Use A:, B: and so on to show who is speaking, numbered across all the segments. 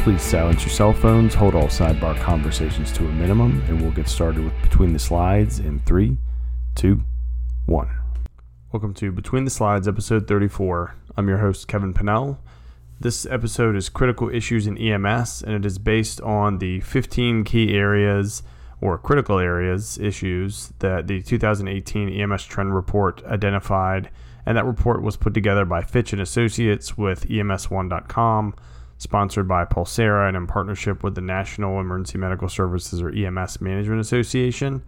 A: Please silence your cell phones, hold all sidebar conversations to a minimum, and we'll get started with Between the Slides in three, two, one. Welcome to Between the Slides, episode 34. I'm your host, Kevin Pennell. This episode is Critical Issues in EMS, and it is based on the 15 key areas or critical areas issues that the 2018 EMS Trend Report identified. And that report was put together by Fitch and Associates with EMS1.com sponsored by Pulsara and in partnership with the National Emergency Medical Services or EMS Management Association.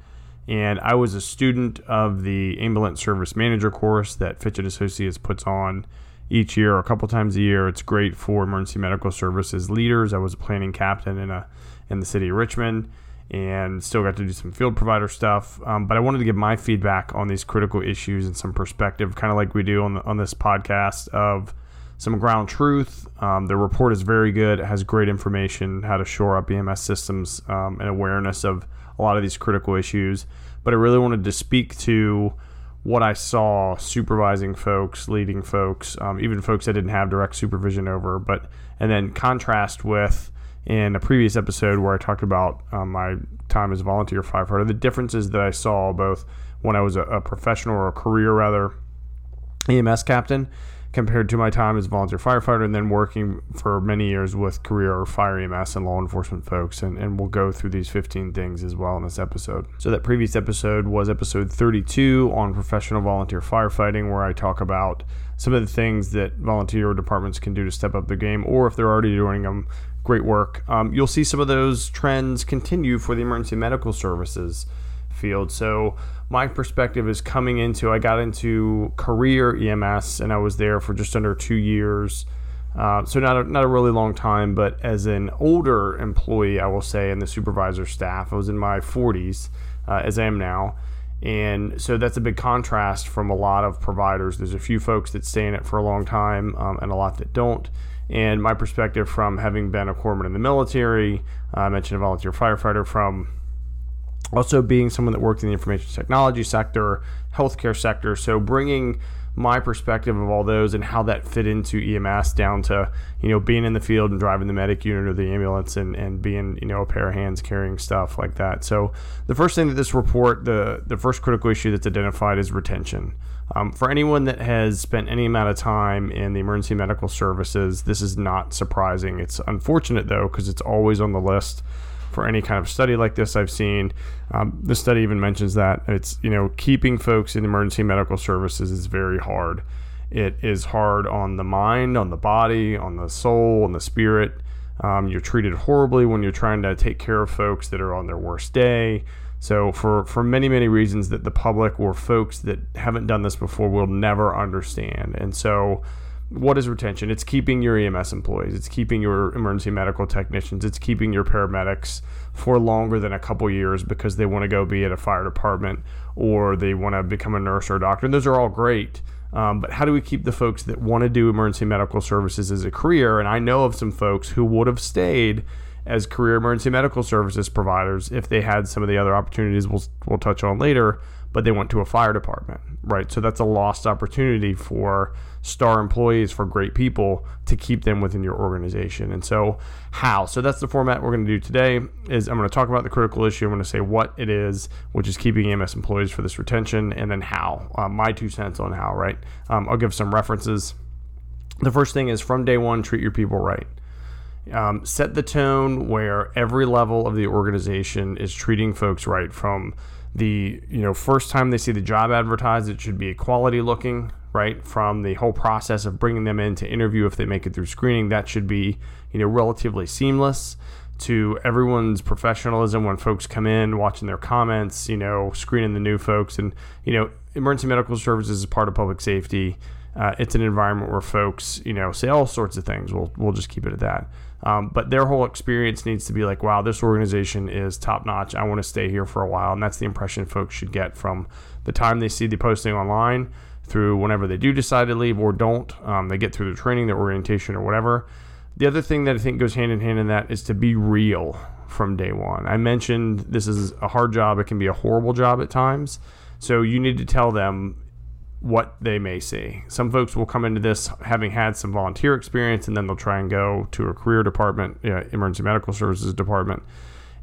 A: And I was a student of the ambulance service manager course that Fitch and Associates puts on each year, or a couple times a year. It's great for emergency medical services leaders. I was a planning captain in a in the city of Richmond, and still got to do some field provider stuff. Um, but I wanted to give my feedback on these critical issues and some perspective, kind of like we do on the, on this podcast of some ground truth. Um, the report is very good. It has great information how to shore up EMS systems um, and awareness of a lot of these critical issues. But I really wanted to speak to what I saw supervising folks, leading folks, um, even folks I didn't have direct supervision over, but and then contrast with in a previous episode where I talked about um, my time as a volunteer firefighter, the differences that I saw both when I was a, a professional or a career rather EMS captain compared to my time as a volunteer firefighter and then working for many years with career fire EMS and law enforcement folks. And, and we'll go through these 15 things as well in this episode. So, that previous episode was episode 32 on professional volunteer firefighting, where I talk about some of the things that volunteer departments can do to step up their game, or if they're already doing them, great work. Um, you'll see some of those trends continue for the emergency medical services field. So my perspective is coming into I got into career EMS and I was there for just under two years. Uh, so not a, not a really long time, but as an older employee, I will say, in the supervisor staff, I was in my 40s, uh, as I am now, and so that's a big contrast from a lot of providers. There's a few folks that stay in it for a long time, um, and a lot that don't. And my perspective from having been a corpsman in the military, uh, I mentioned a volunteer firefighter from also being someone that worked in the information technology sector, healthcare sector. So bringing my perspective of all those and how that fit into EMS down to, you know, being in the field and driving the medic unit or the ambulance and, and being, you know, a pair of hands carrying stuff like that. So the first thing that this report, the, the first critical issue that's identified is retention. Um, for anyone that has spent any amount of time in the emergency medical services, this is not surprising. It's unfortunate though, because it's always on the list for any kind of study like this I've seen. Um, the study even mentions that it's you know keeping folks in emergency medical services is very hard. It is hard on the mind, on the body, on the soul, on the spirit. Um, you're treated horribly when you're trying to take care of folks that are on their worst day. So for for many many reasons that the public or folks that haven't done this before will never understand. And so what is retention? It's keeping your EMS employees, it's keeping your emergency medical technicians, it's keeping your paramedics for longer than a couple years because they want to go be at a fire department or they want to become a nurse or a doctor. And those are all great. Um, but how do we keep the folks that want to do emergency medical services as a career? And I know of some folks who would have stayed as career emergency medical services providers if they had some of the other opportunities we'll, we'll touch on later, but they went to a fire department, right? So that's a lost opportunity for star employees, for great people to keep them within your organization. And so, how? So that's the format we're going to do today. Is I'm going to talk about the critical issue. I'm going to say what it is, which is keeping EMS employees for this retention, and then how. Uh, my two cents on how. Right? Um, I'll give some references. The first thing is from day one, treat your people right. Um, set the tone where every level of the organization is treating folks right from the you know first time they see the job advertised it should be quality looking right from the whole process of bringing them in to interview if they make it through screening that should be you know relatively seamless to everyone's professionalism when folks come in watching their comments you know screening the new folks. And you know emergency medical services is part of public safety. Uh, it's an environment where folks you know say all sorts of things. We'll, we'll just keep it at that. Um, but their whole experience needs to be like, wow, this organization is top notch. I want to stay here for a while. And that's the impression folks should get from the time they see the posting online through whenever they do decide to leave or don't. Um, they get through their training, their orientation, or whatever. The other thing that I think goes hand in hand in that is to be real from day one. I mentioned this is a hard job, it can be a horrible job at times. So you need to tell them what they may see. Some folks will come into this having had some volunteer experience, and then they'll try and go to a career department, you know, emergency medical services department.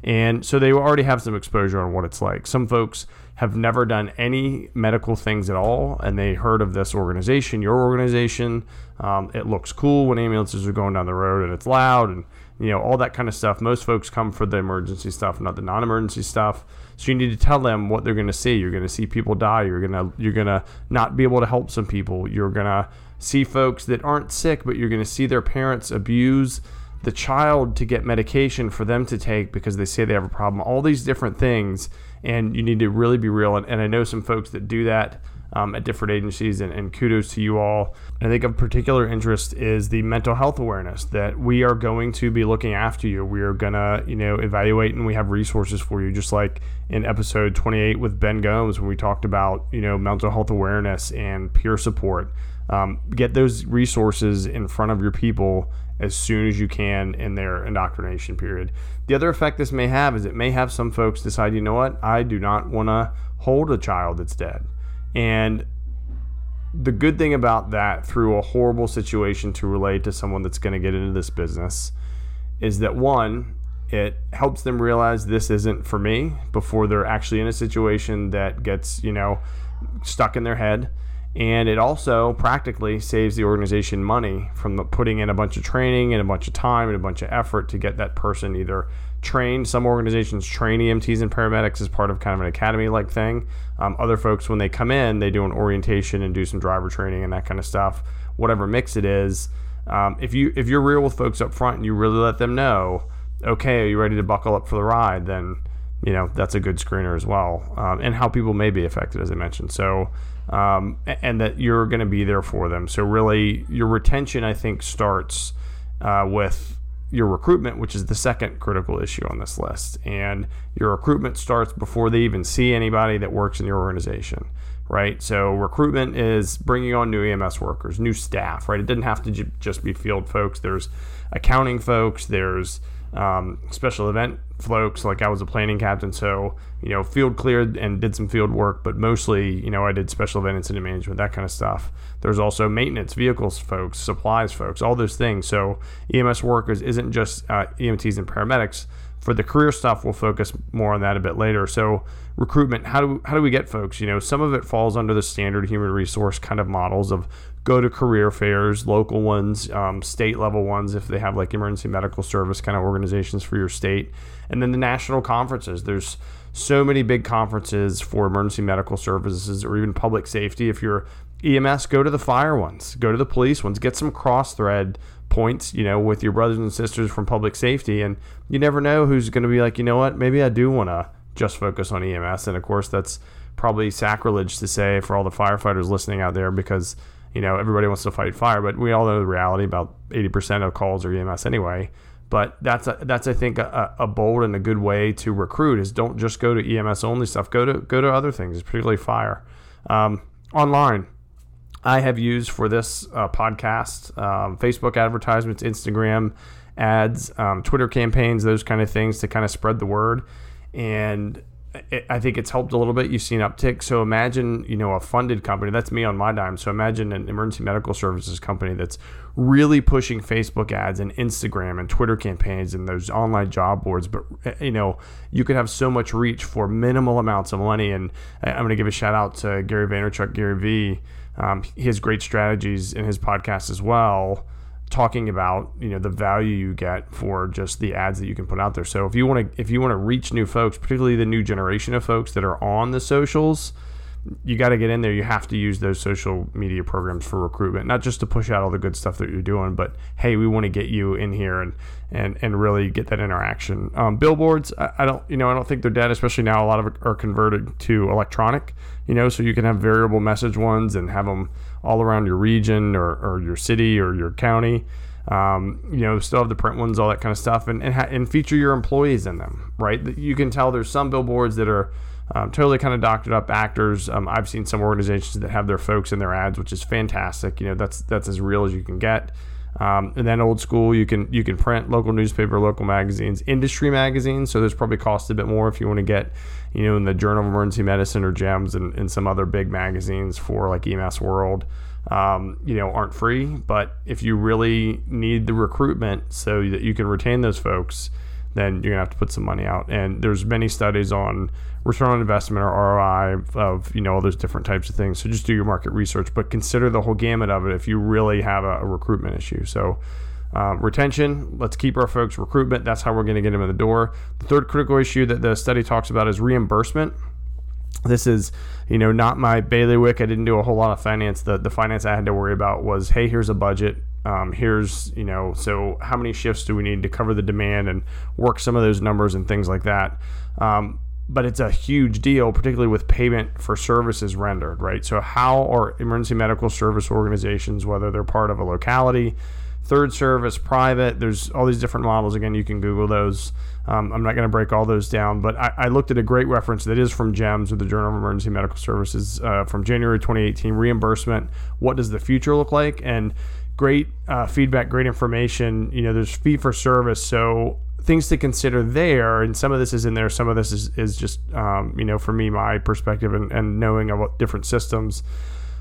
A: And so they already have some exposure on what it's like. Some folks have never done any medical things at all, and they heard of this organization, your organization. Um, it looks cool when ambulances are going down the road and it's loud and you know all that kind of stuff. Most folks come for the emergency stuff, not the non-emergency stuff. So you need to tell them what they're going to see. You're going to see people die. You're going to you're going to not be able to help some people. You're going to see folks that aren't sick, but you're going to see their parents abuse the child to get medication for them to take because they say they have a problem. All these different things and you need to really be real. And, and I know some folks that do that um, at different agencies, and, and, kudos to you all. I think of particular interest is the mental health awareness that we are going to be looking after you. We are gonna, you know, evaluate, and we have resources for you, just like in episode 28 with Ben Gomes when we talked about, you know, mental health awareness and peer support. Um, get those resources in front of your people as soon as you can in their indoctrination period. The other effect this may have is it may have some folks decide, you know what, I do not want to hold a child that's dead. And the good thing about that, through a horrible situation to relate to someone that's going to get into this business, is that one, it helps them realize this isn't for me before they're actually in a situation that gets, you know, stuck in their head and it also practically saves the organization money from putting in a bunch of training and a bunch of time and a bunch of effort to get that person either trained. Some organizations train EMTs and paramedics as part of kind of an academy like thing. Um, other folks, when they come in, they do an orientation and do some driver training and that kind of stuff. Whatever mix it is, um, if you if you're real with folks up front and you really let them know, okay, are you ready to buckle up for the ride? Then you know that's a good screener as well, um, and how people may be affected, as I mentioned. So um, and that you're going to be there for them. So really, your retention, I think, starts uh, with your recruitment, which is the second critical issue on this list. And your recruitment starts before they even see anybody that works in your organization, right? So recruitment is bringing on new EMS workers, new staff, right? It doesn't have to j- just be field folks. There's accounting folks. There's um, special event folks. Like I was a planning captain, so you know, field cleared and did some field work, but mostly, you know, I did special event incident management, that kind of stuff. There's also maintenance, vehicles folks, supplies folks, all those things. So EMS workers isn't just uh, EMTs and paramedics. For the career stuff, we'll focus more on that a bit later. So recruitment, how do how do we get folks? You know, some of it falls under the standard human resource kind of models of go to career fairs, local ones, um, state level ones, if they have like emergency medical service kind of organizations for your state, and then the national conferences. There's so many big conferences for emergency medical services or even public safety. If you're EMS, go to the fire ones, go to the police ones, get some cross thread points, you know, with your brothers and sisters from public safety. And you never know who's going to be like, you know what, maybe I do want to just focus on EMS. And of course, that's probably sacrilege to say for all the firefighters listening out there because you know, everybody wants to fight fire, but we all know the reality. About 80% of calls are EMS anyway. But that's a, that's I think a, a bold and a good way to recruit is don't just go to EMS only stuff. Go to go to other things, particularly fire. Um, online, I have used for this uh, podcast um, Facebook advertisements, Instagram ads, um, Twitter campaigns, those kind of things to kind of spread the word. And I think it's helped a little bit. You've seen uptick. So imagine, you know, a funded company. That's me on my dime. So imagine an emergency medical services company that's really pushing Facebook ads and Instagram and Twitter campaigns and those online job boards. But eh, you know, you could have so much reach for minimal amounts of money. And I'm going to give a shout out to Gary Vaynerchuk, Gary V. Um, he has great strategies in his podcast as well talking about you know the value you get for just the ads that you can put out there. So if you want to if you want to reach new folks, particularly the new generation of folks that are on the socials, you got to get in there. You have to use those social media programs for recruitment, not just to push out all the good stuff that you're doing, but hey, we want to get you in here and and and really get that interaction. Um, billboards, I, I, don't you know I don't think they're dead, especially now. A lot of are converted to electronic, you know, so you can have variable message ones and have them all around your region or, or your city or your county. Um, you know, still have the print ones, all that kind of stuff, and and, ha- and feature your employees in them. Right, you can tell there's some billboards that are um, totally kind of doctored up actors. Um, I've seen some organizations that have their folks in their ads, which is fantastic. You know, that's that's as real as you can get. Um, and then old school, you can you can print local newspaper, local magazines, industry magazines. So there's probably cost a bit more if you want to get, you know, in the Journal of Emergency Medicine or JEMS and, and some other big magazines for like EMS World. Um, you know, aren't free. But if you really need the recruitment so that you can retain those folks, then you're gonna have to put some money out. And there's many studies on return on investment or ROI of you know all those different types of things. So just do your market research, but consider the whole gamut of it if you really have a, a recruitment issue. So. Um, retention, let's keep our folks. Recruitment, that's how we're going to get them in the door. The third critical issue that the study talks about is reimbursement. This is you know not my bailiwick. I didn't do a whole lot of finance. The, the finance i had to worry about was hey here's a budget. Um, here's you know so how many shifts do we need to cover the demand and work some of those numbers and things like that. Um, but it's a huge deal particularly with payment for services rendered right? So how are emergency medical service organizations whether they're part of a locality third service private there's all these different models again you can google those um, i'm not going to break all those down but I, I, looked at a great reference that is from JEMS with the journal of emergency medical services uh, from january 2018 reimbursement what does the future look like and great uh, feedback, great information. You know, there's fee for service, so things to consider there. And some of this is in there. Some of this is is just um, you know for me my perspective and, and knowing about different systems.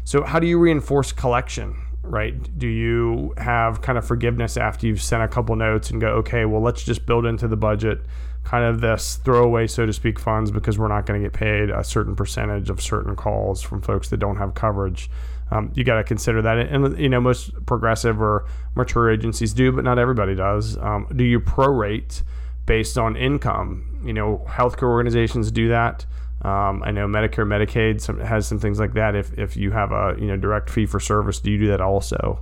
A: So how do you reinforce collection? Right? Do you have kind of forgiveness after you've sent a couple notes and go, okay, well, let's just build into the budget kind of this throwaway, so to speak, funds because we're not going to get paid a certain percentage of certain calls from folks that don't have coverage um, you got to consider that. And, you know, most progressive or mature agencies do, but not everybody does. Um, do you prorate based on income? You know, healthcare organizations do that. Um, I know Medicare, Medicaid some, has some things like that. If, if you have a you know direct fee for service, do you do that also?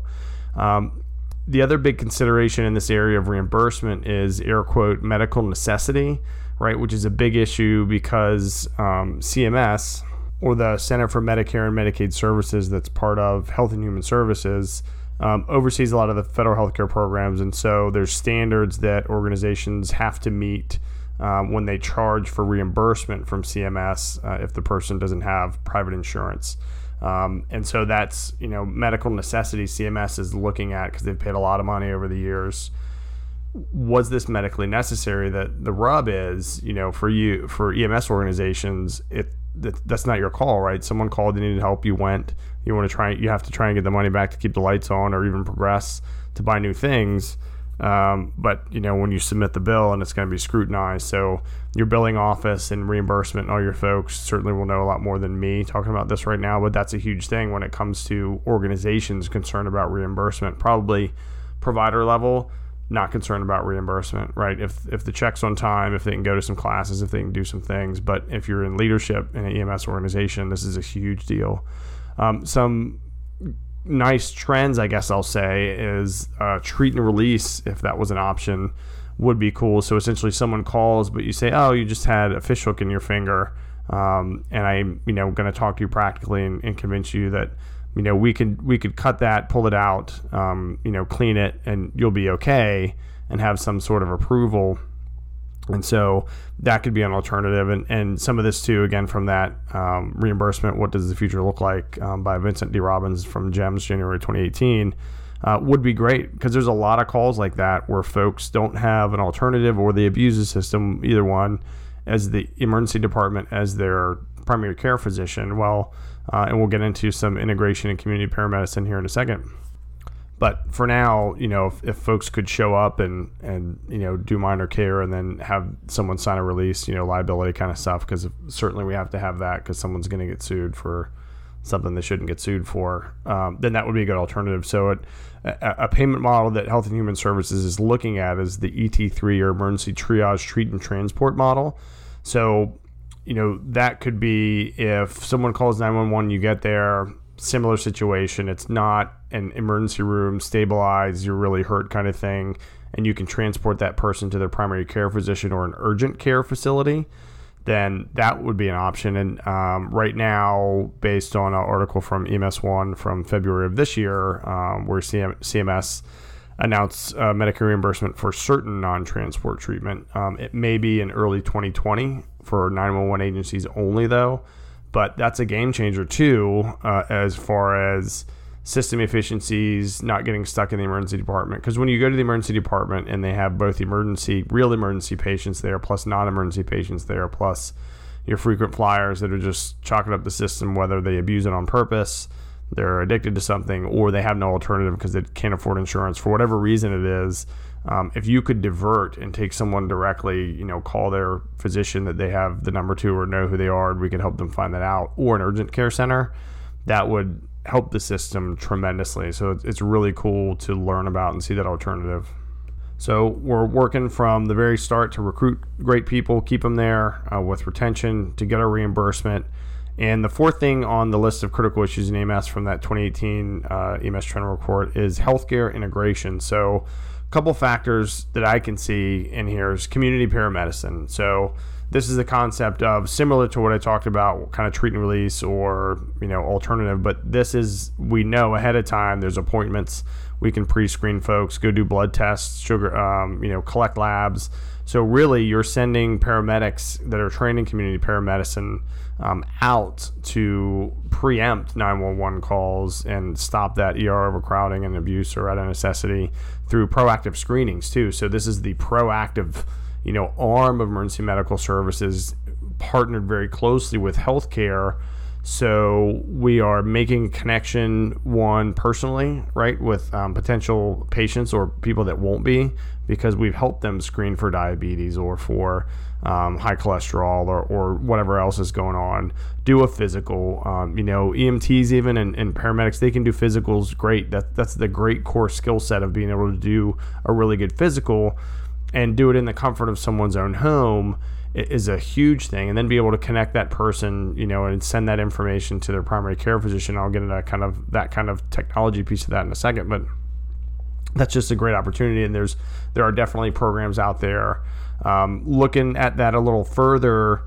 A: Um, the other big consideration in this area of reimbursement is air quote medical necessity, right? Which is a big issue because um, CMS or the Center for Medicare and Medicaid Services, that's part of Health and Human Services, um, oversees a lot of the federal healthcare programs, and so there's standards that organizations have to meet um, when they charge for reimbursement from CMS uh, if the person doesn't have private insurance. Um, and so that's you know medical necessity CMS is looking at because they've paid a lot of money over the years. Was this medically necessary? That the rub is, you know, for you for EMS organizations, it that, that's not your call, right? Someone called, they needed help, you went. You want to try, you have to try and get the money back to keep the lights on, or even progress to buy new things. Um, but you know when you submit the bill and it's going to be scrutinized, so your billing office and reimbursement and all your folks certainly will know a lot more than me talking about this right now. But that's a huge thing when it comes to organizations concerned about reimbursement. Probably provider level not concerned about reimbursement, right? If if the check's on time, if they can go to some classes, if they can do some things. But if you're in leadership in an EMS organization, this is a huge deal. Um, some nice trends, I guess I'll say, is uh, treat and release, if that was an option, would be cool. So essentially, someone calls, but you say, "Oh, you just had a fish hook in your finger," um, and I'm, you know, going to talk to you practically and, and convince you that you know we could we could cut that pull it out um, you know clean it and you'll be okay and have some sort of approval and so that could be an alternative. And, and some of this too again from that um, reimbursement what does the future look like um, by vincent d. Robbins from JEMS january 2018 uh, would be great. Because there's a lot of calls like that where folks don't have an alternative or they abuse the system either one as the emergency department as their primary care physician. Well uh, and we'll get into some integration and community paramedicine here in a second. But for now, you know, if, if, folks could show up and and you know do minor care and then have someone sign a release, you know, liability kind of stuff, because certainly we have to have that because someone's going to get sued for something they shouldn't get sued for. Um, then that would be a good alternative. So it, a, a, payment model that Health and Human Services is looking at is the ET3 or Emergency Triage Treat and Transport model. So you know, that could be if someone calls 911, you get there, similar situation. It's not an emergency room, stabilized, you're really hurt kind of thing, and you can transport that person to their primary care physician or an urgent care facility. Then that would be an option. And um, right now, based on an article from EMS1 from February of this year, um, where CM- CMS announced uh, Medicare reimbursement for certain non transport treatment. Um, it may be in early 2020 for 911 agencies only, though. But that's a game changer too, uh, as far as system efficiencies, not getting stuck in the emergency department. Because when you go to the emergency department and they have both emergency, real emergency patients there, plus non emergency patients there, plus your frequent flyers that are just chalking up the system, whether they abuse it on purpose, they're addicted to something, or they have no alternative because they can't afford insurance for whatever reason it is. Um, if you could divert and take someone directly, you know, call their physician that they have the number to or know who they are, and we could help them find that out, or an urgent care center, that would help the system tremendously. So it's really cool to learn about and see that alternative. So we're working from the very start to recruit great people, keep them there uh, with retention to get our reimbursement. And the fourth thing on the list of critical issues in EMS from that 2018 uh, EMS trend report is healthcare integration. So couple factors that I can see in here is community paramedicine. So this is the concept of similar to what I talked about, kind of treat and release or you know alternative. But this is we know ahead of time. There's appointments. We can pre-screen folks, go do blood tests, sugar, um, you know, collect labs. So really, you're sending paramedics that are trained in community paramedicine um, out to preempt 911 calls and stop that ER overcrowding and abuse or out of necessity through proactive screenings too. So this is the proactive you know, arm of emergency medical services partnered very closely with healthcare. So we are making connection one personally, right, with um, potential patients or people that won't be because we've helped them screen for diabetes or for um, high cholesterol or, or whatever else is going on. Do a physical. Um, you know, EMTs even and, and, paramedics they can do physicals great. That that's the great core skill set of being able to do a really good physical and do it in the comfort of someone's own home is a huge thing and then be able to connect that person you know and send that information to their primary care physician i'll get into that kind of that kind of technology piece of that in a second but that's just a great opportunity and there's there are definitely programs out there. Um, looking at that a little further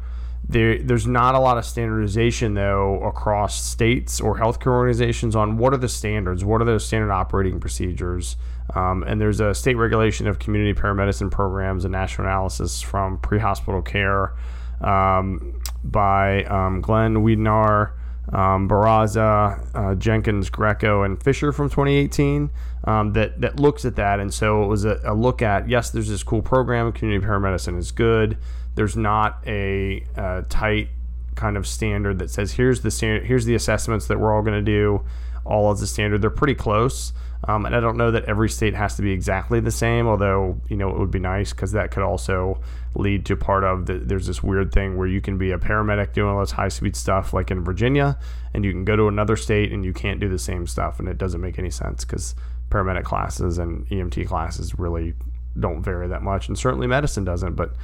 A: there, there's not a lot of standardization though across states or healthcare organizations on what are the standards what are those standard operating procedures. Um, and there's a state regulation of community paramedicine programs and national analysis from pre-hospital care um, by um, Glenn Weidenaar, um, Barraza, uh, Jenkins, Greco, and Fisher from 2018 um, that, that looks at that. And so it was a, a, look at, yes, there's this cool program, community paramedicine is good. There's not a, a tight kind of standard that says here's the standard, here's the assessments that we're all going to do all as a standard. They're pretty close. Um, and I don't know that every state has to be exactly the same, although, you know, it would be nice because that could also lead to part of the, there's this weird thing where you can be a paramedic doing all this high speed stuff like in Virginia, and you can go to another state and you can't do the same stuff. And it doesn't make any sense because paramedic classes and EMT classes really don't vary that much. And certainly medicine doesn't. But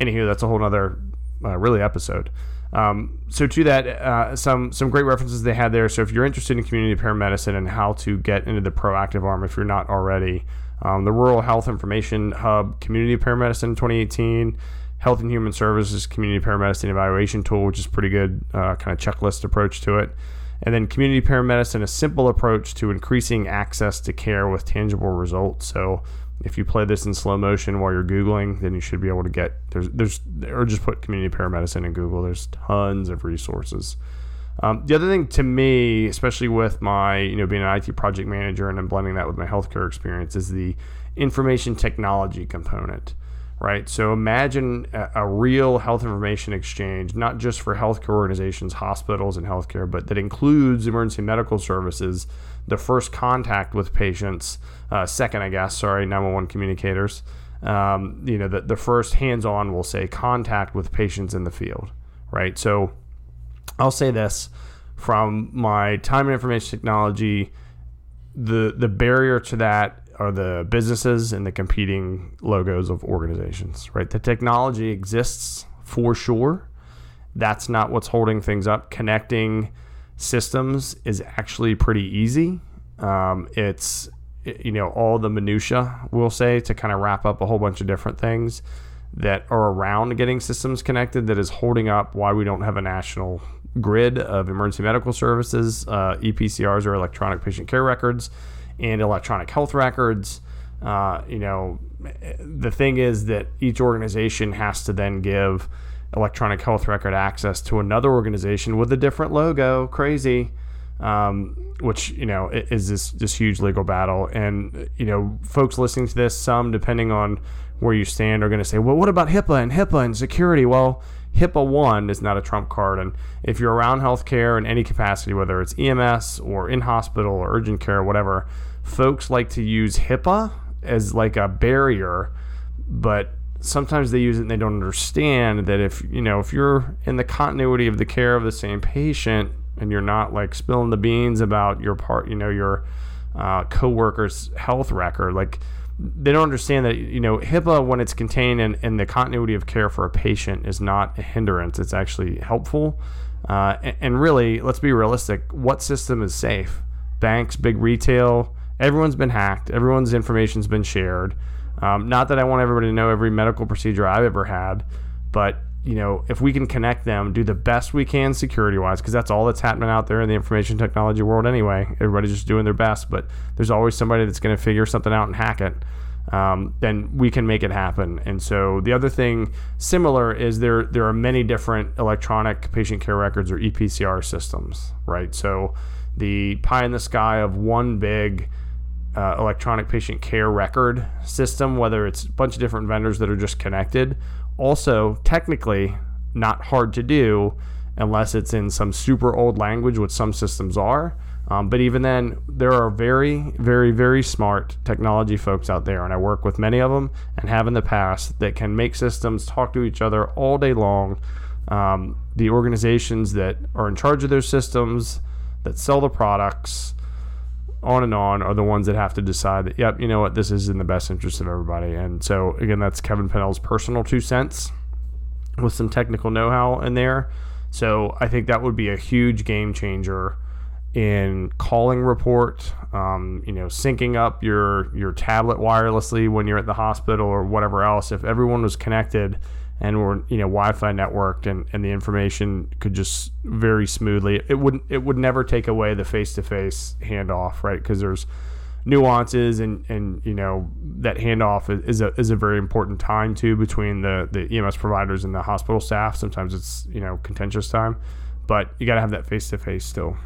A: anywho, that's a whole other uh, really episode. Um, so to that, uh, some some great references they had there. So if you're interested in community paramedicine and how to get into the proactive arm, if you're not already, um, the Rural Health Information Hub Community Paramedicine 2018, Health and Human Services Community Paramedicine Evaluation Tool, which is pretty good uh, kind of checklist approach to it. And then community paramedicine, a simple approach to increasing access to care with tangible results. So if you play this in slow motion while you're googling, then you should be able to get there's there's or just put community paramedicine in Google. There's tons of resources. Um, the other thing to me, especially with my you know being an IT project manager and then blending that with my healthcare experience, is the information technology component. Right. So imagine a, a real health information exchange, not just for healthcare organizations, hospitals, and healthcare, but that includes emergency medical services the first contact with patients, uh, second, I guess, sorry, 911 communicators, um, you know, the, the first hands on, we'll say, contact with patients in the field, right? So I'll say this from my time and information technology, the, the barrier to that are the businesses and the competing logos of organizations, right? The technology exists for sure. That's not what's holding things up. Connecting systems is actually pretty easy. Um, it's you know all the minutia we'll say to kind of wrap up a whole bunch of different things that are around getting systems connected that is holding up why we don't have a national grid of emergency medical services uh, epcrs or electronic patient care records and electronic health records uh, you know the thing is that each organization has to then give electronic health record access to another organization with a different logo. Crazy. um, which you know is this this huge legal battle. And you know, folks listening to this, some depending on where you stand, are going to say, "Well, what about HIPAA and HIPAA and security?" Well, HIPAA one is not a trump card, and if you're around healthcare in any capacity, whether it's EMS or in hospital or urgent care, or whatever, folks like to use HIPAA as like a barrier, but sometimes they use it and they don't understand that if you know if you're in the continuity of the care of the same patient and you're not like spilling the beans about your part, you know, your uh, coworker's health record, like they don't understand that you know HIPAA when it's contained in, in the continuity of care for a patient is not a hindrance. It's actually helpful. Uh, and, and really, let's be realistic. What system is safe? Banks, big retail. Everyone's been hacked. Everyone's information's been shared. Um, not that I want everybody to know every medical procedure I've ever had, but you know, if we can connect them, do the best we can security wise, because that's all that's happening out there in the information technology world anyway. Everybody's just doing their best, but there's always somebody that's going to figure something out and hack it. Um, then we can make it happen. And so the other thing similar is there there are many different electronic patient care records or EPCR systems, right? So the pie in the sky of one big uh, electronic patient care record system, whether it's a bunch of different vendors that are just connected, also technically not hard to do unless it's in some super old language, which some systems are. Um, but even then, there are very, very, very smart technology folks out there, and I work with many of them and have in the past that can make systems talk to each other all day long. Um, the organizations that are in charge of those systems, that sell the products, on and on are the ones that have to decide that, yep, you know what, this is in the best interest of everybody. And so, again, that's Kevin Pennell's personal two cents with some technical know how in there. So, I think that would be a huge game changer in calling report, um, you know, syncing up your your tablet wirelessly when you're at the hospital or whatever else. If everyone was connected and were you know Wi-Fi networked and, and the information could just very smoothly. It wouldn't it would never take away the face-to-face handoff right? Because there's nuances and and you know that handoff is a is a very important time too between the the EMS providers and the hospital staff. Sometimes it's you know contentious time but you got to have that face-to-face still.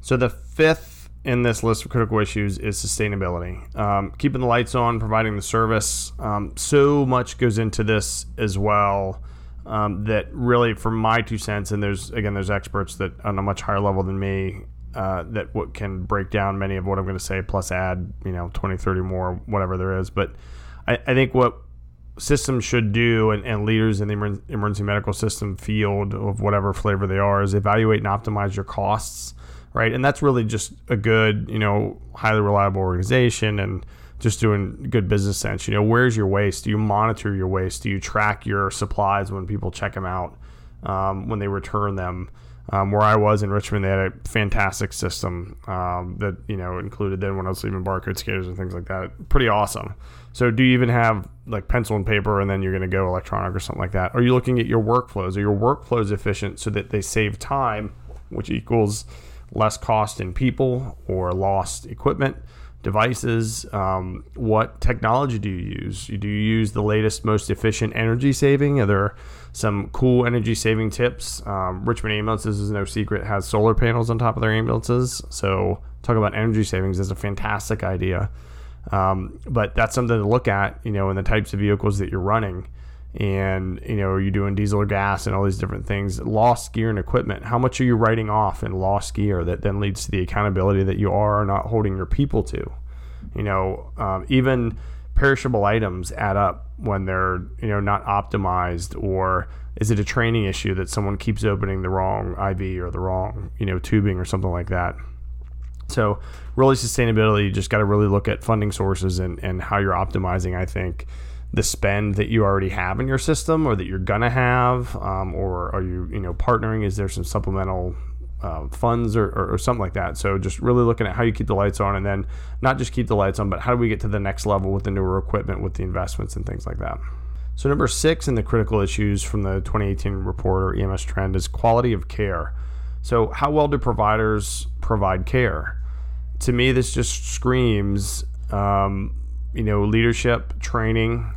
A: So the fifth in this list of critical issues is sustainability. Um, keeping the lights on, providing the service. Um, so much goes into this as well um, that really, from my two cents, and there's again, there's experts that on a much higher level than me uh, that what can break down many of what I'm going to say, plus add you know 20, 30 more, whatever there is. But I, I think what systems should do and, and leaders in the emergency medical system field of whatever flavor they are is evaluate and optimize your costs right? And that's really just a good, you know, highly reliable organization and just doing good business sense. You know, where's your waste? Do you monitor your waste? Do you track your supplies when people check them out, um, when they return them? Um, where I was in Richmond, they had a fantastic system um, that you know included then when I was leaving barcode scanners and things like that. Pretty awesome. So, do you even have like pencil and paper, and then you're going to go electronic or something like that? Are you looking at your workflows? Are your workflows efficient so that they save time, which equals less cost in people or lost equipment, devices. Um, what technology do you use? Do you use the latest, most efficient energy saving? Are there some cool energy saving tips? Um, Richmond Ambulances is no secret has solar panels on top of their ambulances. So talk about energy savings is a fantastic idea. Um, but that's something to look at, you know, in the types of vehicles that you're running and you know, are you doing diesel or gas and all these different things? Lost gear and equipment. How much are you writing off in lost gear that then leads to the accountability that you are not holding your people to? You know, um, even perishable items add up when they're you know not optimized or is it a training issue that someone keeps opening the wrong IV or the wrong you know tubing or something like that so really sustainability you just got to really look at funding sources and, and how you're optimizing I think the spend that you already have in your system or that you're gonna have um, or are you you know partnering? Is there some supplemental uh, funds or, or, or, something like that? So just really looking at how you keep the lights on and then not just keep the lights on but how do we get to the next level with the newer equipment with the investments and things like that? So number six in the critical issues from the 2018 report or ems trend is quality of care. So how well do providers provide care? To me this just screams um, you know leadership training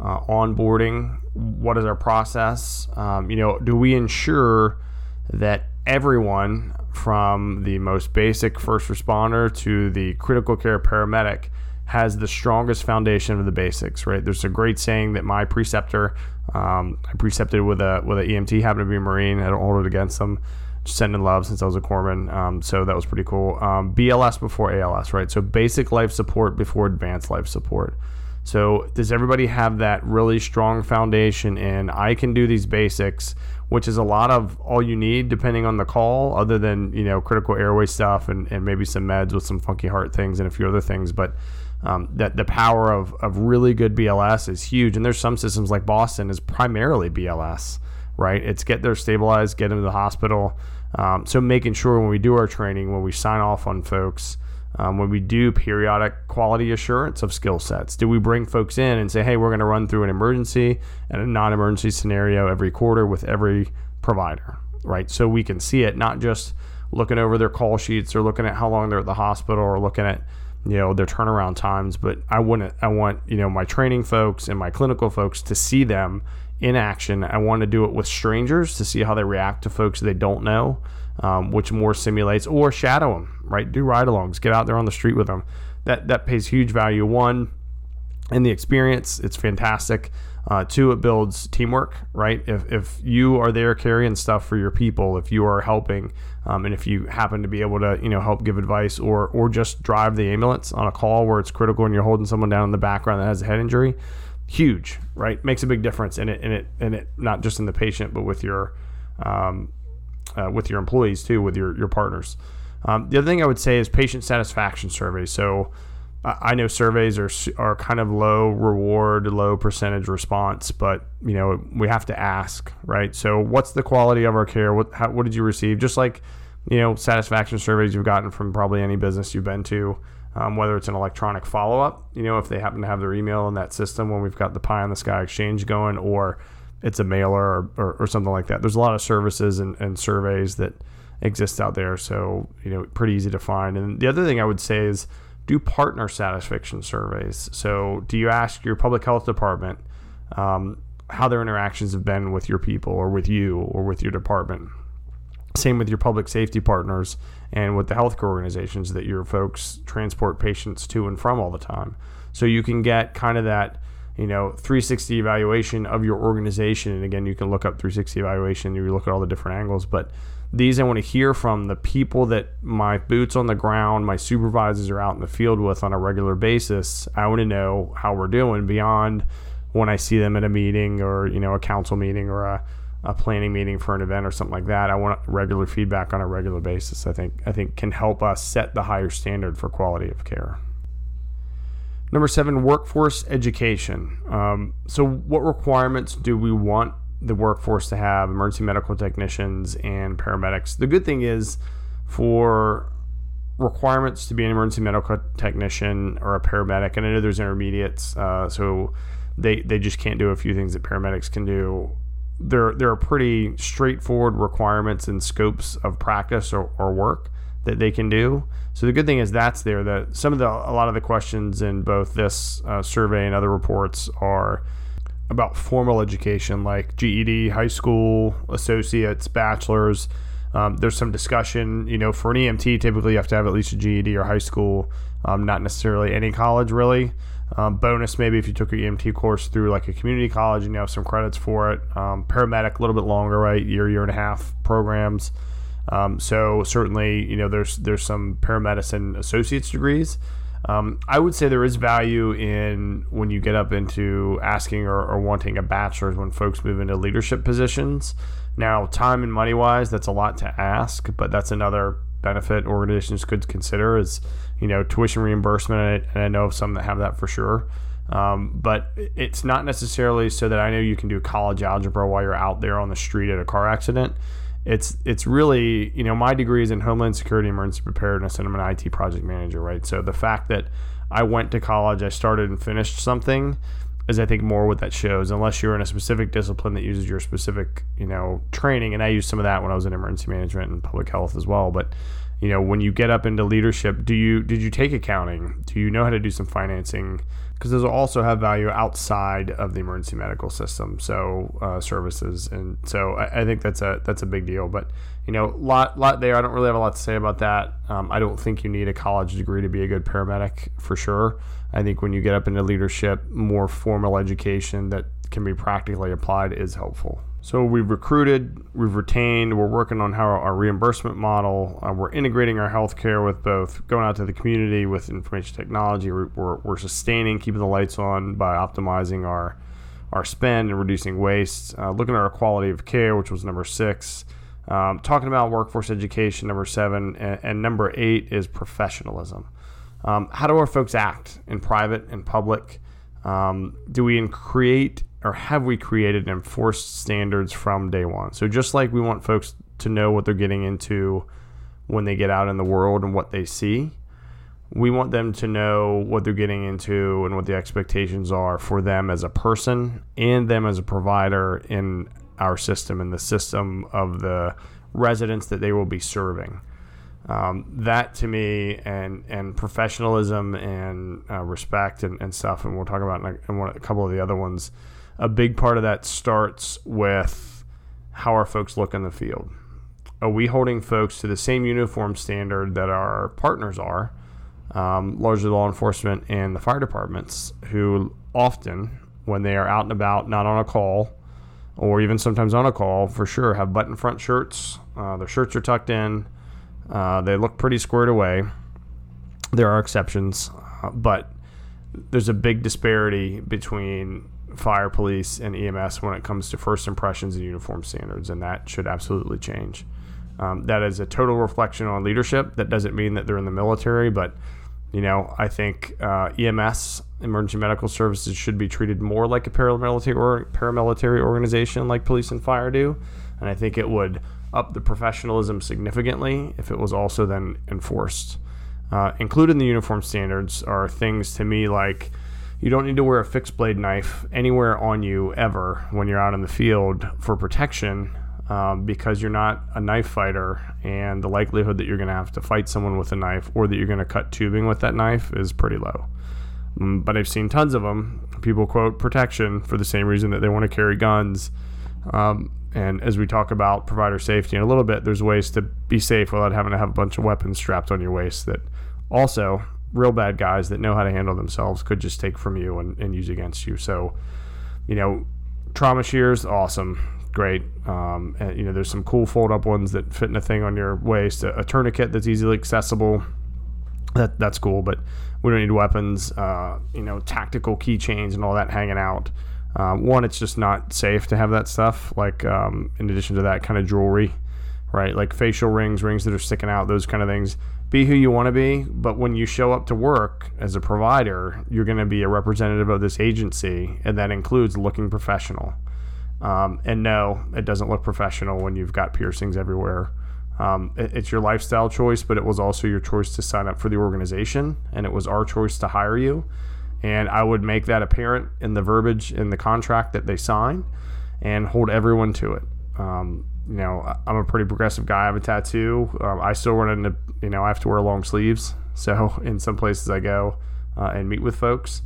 A: uh, onboarding? What is our process? Um, you know, do we ensure that everyone from the most basic first responder to the critical care paramedic has the strongest foundation of the basics, right? There's a great saying that my preceptor, um, I precepted with a with an EMT, happened to be a Marine. I don't hold it against them. Sending love since I was a corpsman, um, so that was pretty cool. Um, BLS before ALS, right? So basic life support before advanced life support. So does everybody have that really strong foundation in I can do these basics, which is a lot of all you need depending on the call, other than you know critical airway stuff and, and maybe some meds with some funky heart things and a few other things, but um, that the power of, of really good BLS is huge. And there's some systems like Boston is primarily BLS, right? It's get there stabilized, get them to the hospital. Um, so making sure when we do our training, when we sign off on folks, um, when we do periodic quality assurance of skill sets, do we bring folks in and say, hey, we're going to run through an emergency and a non-emergency scenario every quarter with every provider, right? So we can see it, not just looking over their call sheets or looking at how long they're at the hospital or looking at you know their turnaround times but i wouldn't i want you know my training folks and my clinical folks to see them in action. I want to do it with strangers to see how they react to folks they don't know um, which more simulates or shadow them right do ride-alongs get out there on the street with them that that pays huge value one in the experience it's fantastic uh, two, it builds teamwork, right? If, if you are there carrying stuff for your people, if you are helping, um, and if you happen to be able to, you know, help give advice or or just drive the ambulance on a call where it's critical and you're holding someone down in the background that has a head injury, huge, right? Makes a big difference in it, in it, in it, not just in the patient, but with your, um, uh, with your employees too, with your your partners. Um, the other thing I would say is patient satisfaction surveys. So I know surveys are are kind of low reward, low percentage response, but you know we have to ask, right? So, what's the quality of our care? What how, what did you receive? Just like you know satisfaction surveys you've gotten from probably any business you've been to, um, whether it's an electronic follow up, you know if they happen to have their email in that system when we've got the pie in the sky exchange going, or it's a mailer or, or, or something like that. There's a lot of services and, and surveys that exist out there, so you know pretty easy to find. And the other thing I would say is do partner satisfaction surveys. So, do you ask your public health department um, how their interactions have been with your people or with you or with your department? Same with your public safety partners and with the healthcare organizations that your folks transport patients to and from all the time. So, you can get kind of that you know 360 evaluation of your organization and again you can look up 360 evaluation you look at all the different angles but these I want to hear from the people that my boots on the ground, my supervisors are out in the field with on a regular basis. I want to know how we're doing beyond when I see them at a meeting or, you know, a council meeting or a, a planning meeting for an event or something like that. I want regular feedback on a regular basis. I think I think can help us set the higher standard for quality of care. Number seven, workforce education. Um, so, what requirements do we want the workforce to have emergency medical technicians and paramedics. The good thing is for requirements to be an emergency medical technician or a paramedic, and I know there's intermediates, uh, so they they just can't do a few things that paramedics can do. There there are pretty straightforward requirements and scopes of practice or, or work that they can do. So the good thing is that's there. That some of the a lot of the questions in both this uh, survey and other reports are about formal education like GED, high school, associates, bachelors. Um, there's some discussion, you know, for an EMT, typically you have to have at least a GED or high school, um, not necessarily any college really. Um, bonus maybe if you took an EMT course through like a community college and you have some credits for it. Um, paramedic a little bit longer, right? Year, year and a half programs. Um, so certainly, you know, there's there's some paramedicine associates degrees. Um, I would say there is value in when you get up into asking or, or, wanting a bachelor's when folks move into leadership positions. Now, time and money wise, that's a lot to ask, but that's another benefit organizations could consider is you know tuition reimbursement, and I know of some that have that for sure. Um, but it's not necessarily so that I know you can do college algebra while you're out there on the street at a car accident it's it's really you know my degree is in homeland security emergency preparedness and i'm an it project manager right? So the fact that i went to college i started and finished something is i think more what that shows. Unless you're in a specific discipline that uses your specific you know training and i used some of that when i was in emergency management and public health as well. But you know when you get up into leadership do you did you take accounting? Do you know how to do some financing because those will also have value outside of the emergency medical system, so uh, services, and so I, I, think that's a that's a big deal. But you know, lot lot there. I don't really have a lot to say about that. Um, I don't think you need a college degree to be a good paramedic for sure. I think when you get up into leadership, more formal education that can be practically applied is helpful. So we've recruited, we've retained, we're working on how our reimbursement model, uh, we're integrating our healthcare with both going out to the community with information technology. We're, we're, sustaining, keeping the lights on by optimizing our our spend and reducing waste. Uh, looking at our quality of care, which was number six. Um, talking about workforce education, number seven, and, and number eight is professionalism. Um, how do our folks act in private and public? Um, do we create or have we created enforced standards from day one? So just like we want folks to know what they're getting into when they get out in the world and what they see, we want them to know what they're getting into and what the expectations are for them as a person and them as a provider in our system and the system of the residents that they will be serving. Um, that to me and and professionalism and uh, respect and, and stuff, and we'll talk about in a, in one, a couple of the other ones a big part of that starts with how our folks look in the field. Are we holding folks to the same uniform standard that our partners are, um, largely law enforcement and the fire departments, who often, when they are out and about, not on a call, or even sometimes on a call for sure, have button front shirts. Uh, their shirts are tucked in. Uh, they look pretty squared away. There are exceptions, uh, but there's a big disparity between fire, police, and EMS when it comes to first impressions and uniform standards, and that should absolutely change. Um, that is a total reflection on leadership. That doesn't mean that they're in the military, but you know, I think uh, EMS, emergency medical services, should be treated more like a paramilitary or paramilitary organization like police and fire do, and I think it would up the professionalism significantly if it was also then enforced. Uh, included in the uniform standards are things to me like you don't need to wear a fixed blade knife anywhere on you ever when you're out in the field for protection um, because you're not a knife fighter and the likelihood that you're going to have to fight someone with a knife or that you're going to cut tubing with that knife is pretty low. Um, but I've seen tons of them. People quote protection for the same reason that they want to carry guns. Um, and as we talk about provider safety in a little bit, there's ways to be safe without having to have a bunch of weapons strapped on your waist that also real bad guys that know how to handle themselves could just take from you and, and use against you. So, you know, trauma shears, awesome, great. Um, and, you know, there's some cool fold up ones that fit in a thing on your waist, a, a tourniquet that's easily accessible. That, that's cool, but we don't need weapons, uh, you know, tactical keychains and all that hanging out. Uh, one, it's just not safe to have that stuff. Like, um, in addition to that, kind of jewelry, right? Like facial rings, rings that are sticking out, those kind of things be who you want to be, but when you show up to work as a provider, you're going to be a representative of this agency, and that includes looking professional. Um, and no, it doesn't look professional when you've got piercings everywhere. Um, it, it's your lifestyle choice, but it was also your choice to sign up for the organization, and it was our choice to hire you. And I would make that apparent in the verbiage in the contract that they sign and hold everyone to it. Um, you know, I'm a pretty progressive guy. I have a tattoo. Um, I still run into, you know, I have to wear long sleeves. So in some places I go uh, and meet with folks,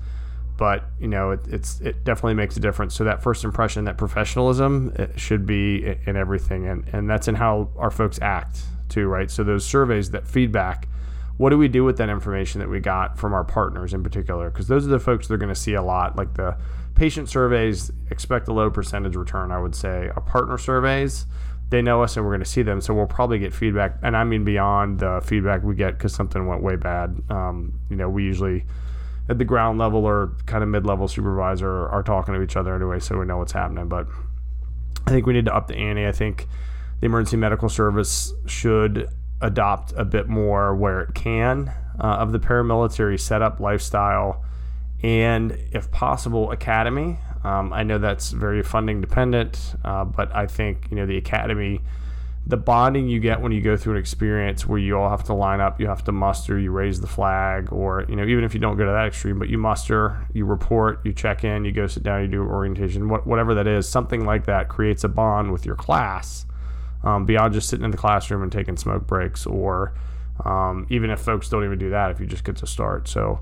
A: but you know, it, it's it definitely makes a difference. So that first impression, that professionalism, should be in everything, and and that's in how our folks act too, right? So those surveys, that feedback. What do we do with that information that we got from our partners in particular? Because those are the folks they're going to see a lot, like the patient surveys expect a low percentage return, I would say. Our partner surveys, they know us and we're going to see them, so we'll probably get feedback. And I mean beyond the feedback we get because something went way bad. Um, you know, we usually at the ground level or kind of mid-level supervisor are talking to each other anyway, so we know what's happening. But I think we need to up the ante. I think the emergency medical service should adopt a bit more where it can uh, of the paramilitary setup lifestyle and if possible academy um, I know that's very funding dependent, uh, but I think you know the academy, the bonding you get when you go through an experience where you all have to line up, you have to muster, you raise the flag, or you know even if you don't go to that extreme, but you muster, you report, you check in, you go sit down, you do orientation, what, whatever that is, something like that creates a bond with your class um, beyond just sitting in the classroom and taking smoke breaks, or um, even if folks don't even do that, if you just get to start. So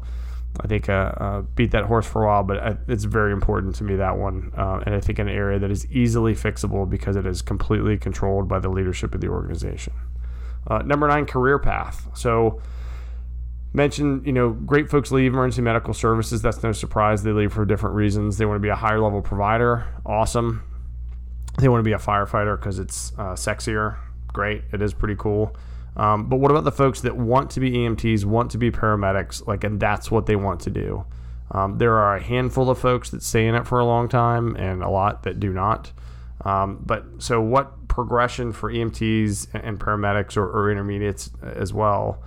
A: I think uh, uh, beat that horse for a while, but I, it's very important to me that one, uh, and I think an area that is easily fixable because it is completely controlled by the leadership of the organization. Uh, number nine, career path. So mentioned, you know, great folks leave emergency medical services. That's no surprise. They leave for different reasons. They want to be a higher level provider. Awesome. They want to be a firefighter because it's uh, sexier. Great. It is pretty cool. Um, but what about the folks that want to be EMTs, want to be paramedics, like, and that's what they want to do? Um, there are a handful of folks that stay in it for a long time, and a lot that do not. Um, but so, what progression for EMTs and paramedics or, or intermediates as well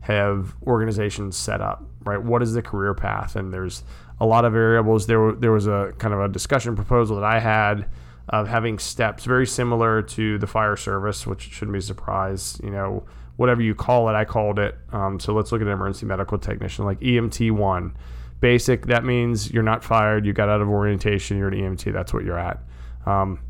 A: have organizations set up? Right? What is the career path? And there's a lot of variables. There, there was a kind of a discussion proposal that I had of having steps very similar to the fire service, which shouldn't be a surprise. You know, whatever you call it, I called it. Um, so let's look at emergency medical technician, like EMT one. Basic, that means you're not fired, you got out of orientation, you're an EMT, that's what you're at. Um,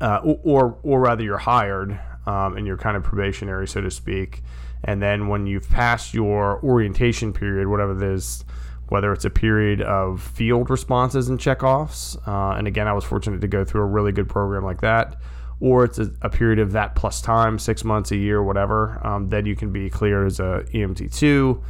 A: uh, or, or rather, you're hired um, and you're kind of probationary, so to speak. And then when you've passed your orientation period, whatever it is, whether it's a period of field responses and checkoffs. Uh, and again, I was fortunate to go through a really good program like that. Or it's a, a period of that plus time, six months, a year, whatever. Um, then you can be cleared as a EMT2.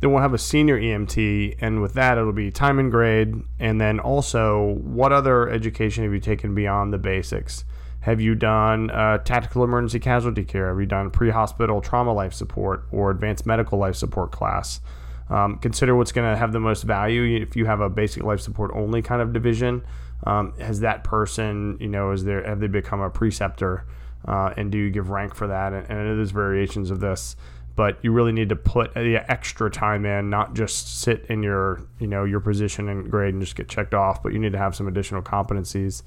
A: Then we'll have a senior EMT, and with that, it'll be time and grade. And then also, what other education have you taken beyond the basics? Have you done uh, tactical emergency casualty care? Have you done pre hospital trauma life support or advanced medical life support class? Um, consider what's going to have the most value. If you have a basic life support only kind of division, um, has that person, you know, is there have they become a preceptor, uh, and do you give rank for that? And, and there's variations of this, but you really need to put the extra time in, not just sit in your, you know, your position and grade and just get checked off, but you need to have some additional competencies.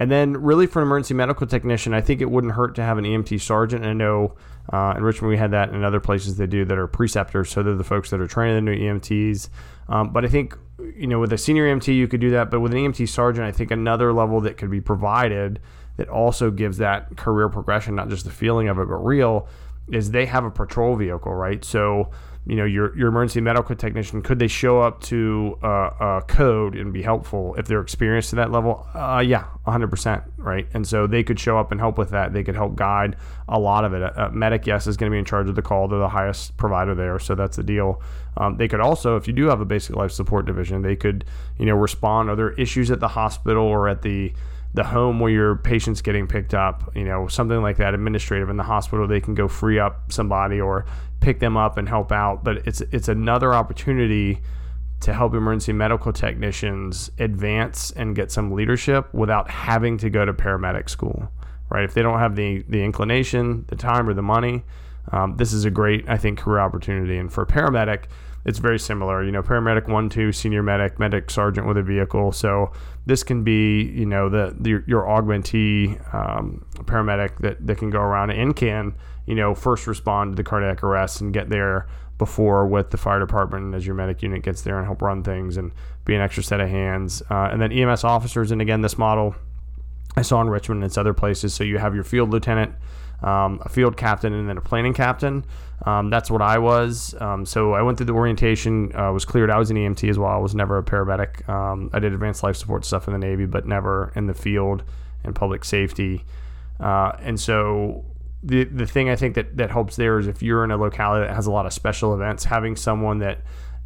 A: And then, really, for an emergency medical technician, I think it wouldn't hurt to have an EMT sergeant. I know uh, in Richmond we had that, and other places they do that are preceptors. So they're the folks that are training the new EMTs. Um, but I think you know with a senior EMT you could do that, but with an EMT sergeant, I think another level that could be provided that also gives that career progression, not just the feeling of it, but real, is they have a patrol vehicle, right? So you know your your emergency medical technician could they show up to a code and be helpful if they're experienced to that level? Uh, yeah 100% right? And so they could show up and help with that. They could help guide a lot of it. A, medic yes is going to be in charge of the call. They're the highest provider there so that's the deal. Um, they could also if you do have a basic life support division they could you know respond. Are there issues at the hospital or at the the home where your patient's getting picked up, you know, something like that, administrative in the hospital, they can go free up somebody or pick them up and help out. But it's it's another opportunity to help emergency medical technicians advance and get some leadership without having to go to paramedic school, right? If they don't have the the inclination, the time, or the money, um, this is a great, I think, career opportunity. And for paramedic, it's very similar. You know, paramedic one, two, senior medic, medic sergeant with a vehicle. So this can be, you know, the, the your augmentee um, paramedic that, that can go around and can, you know, first respond to the cardiac arrest and get there before with the fire department as your medic unit gets there and help run things and be an extra set of hands. Uh, and then EMS officers, and again, this model I saw in Richmond and it's other places. So you have your field lieutenant um, a field captain, and then a planning captain. Um, that's what I was. Um, so I went through the orientation, uh, was cleared. I was an EMT as well. I was never a paramedic. Um, I did advanced life support stuff in the Navy, but never in the field and public safety. Uh, and so the the thing I think that that helps there is if you're in a locality that has a lot of special events, having someone that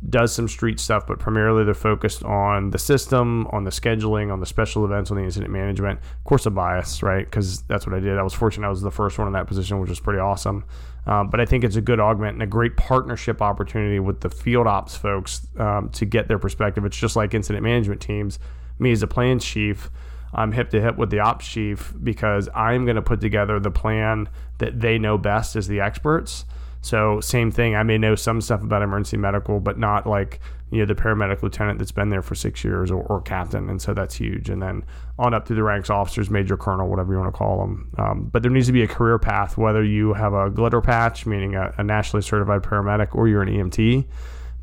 A: does some street stuff, but primarily they're focused on the system, on the scheduling, on the special events, on the incident management. Of course, a bias, right? Because that's what I did. I was fortunate I was the first one in that position, which was pretty awesome. Um, but I think it's a good augment and a great partnership opportunity with the field ops folks um, to get their perspective. It's just like incident management teams. Me as a plans chief, I'm hip to hip with the ops chief because I'm going to put together the plan that they know best as the experts so same thing. I may know some stuff about emergency medical, but not like you know the paramedic lieutenant that's been there for six years or, or captain, and so that's huge. And then on up through the ranks, officers, major colonel, whatever you want to call them. Um, but there needs to be a career path, whether you have a glitter patch, meaning a, a nationally certified paramedic, or you're an EMT,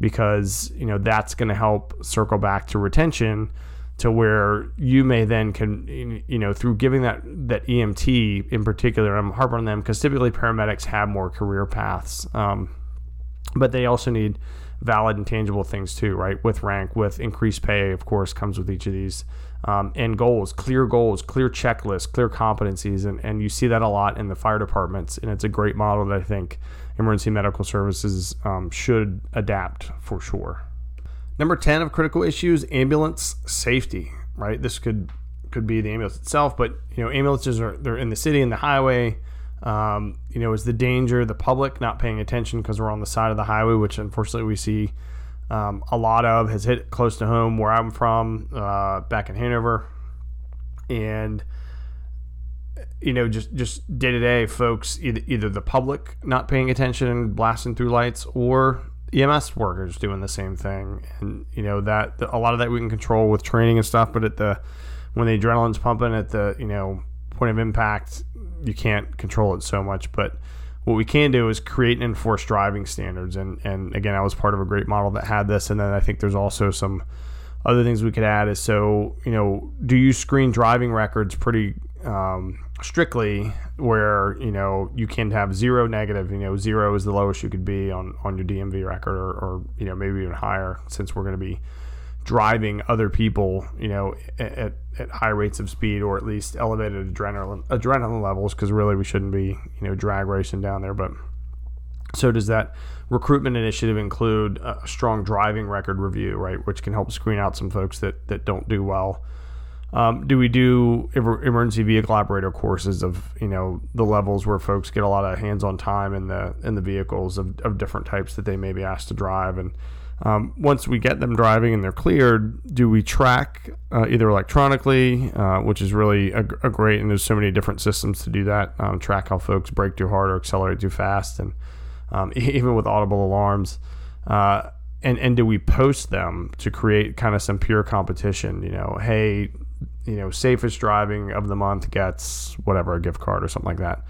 A: because you know that's going to help circle back to retention to where you may then can you know through giving that that EMT in particular I'm harping on them because typically paramedics have more career paths um, but they also need valid and tangible things too, right? With rank, with increased pay, of course, comes with each of these. Um, and goals, clear goals, clear checklists, clear competencies. And, and you see that a lot in the fire departments. And it's a great model that I think emergency medical services um, should adapt for sure. Number 10 of critical issues ambulance safety, right? This could could be the ambulance itself, but you know, ambulances are they're in the city and the highway. Um, you know, is the danger the public not paying attention because we're on the side of the highway, which unfortunately we see um, a lot of has hit close to home where I'm from, uh, back in Hanover, and you know, just just day to day, folks, either either the public not paying attention and blasting through lights, or EMS workers doing the same thing, and you know that a lot of that we can control with training and stuff, but at the when the adrenaline's pumping at the you know point of impact, you can't control it so much, but what we can do is create and enforce driving standards. And, and again, I was part of a great model that had this. And then I think there's also some other things we could add is so, you know, do you screen driving records pretty um, strictly where, you know, you can have zero negative, you know, zero is the lowest you could be on, on your DMV record or, or you know, maybe even higher since we're going to be driving other people, you know, at, at high rates of speed or at least elevated adrenaline adrenaline levels because really we shouldn't be, you know, drag racing down there. But so does that recruitment initiative include a strong driving record review, right, which can help screen out some folks that that don't do well. Um, do we do emergency vehicle operator courses of you know the levels where folks get a lot of hands-on time in the in the vehicles of, of different types that they may be asked to drive and um, once we get them driving and they're cleared, do we track uh, either electronically, uh, which is really a, a, great, and there's so many different systems to do that. Um, track how folks brake too hard or accelerate too fast, and um, even with audible alarms. Uh, and and do we post them to create kind of some pure competition? You know, hey, you know, safest driving of the month gets whatever a gift card or something like that.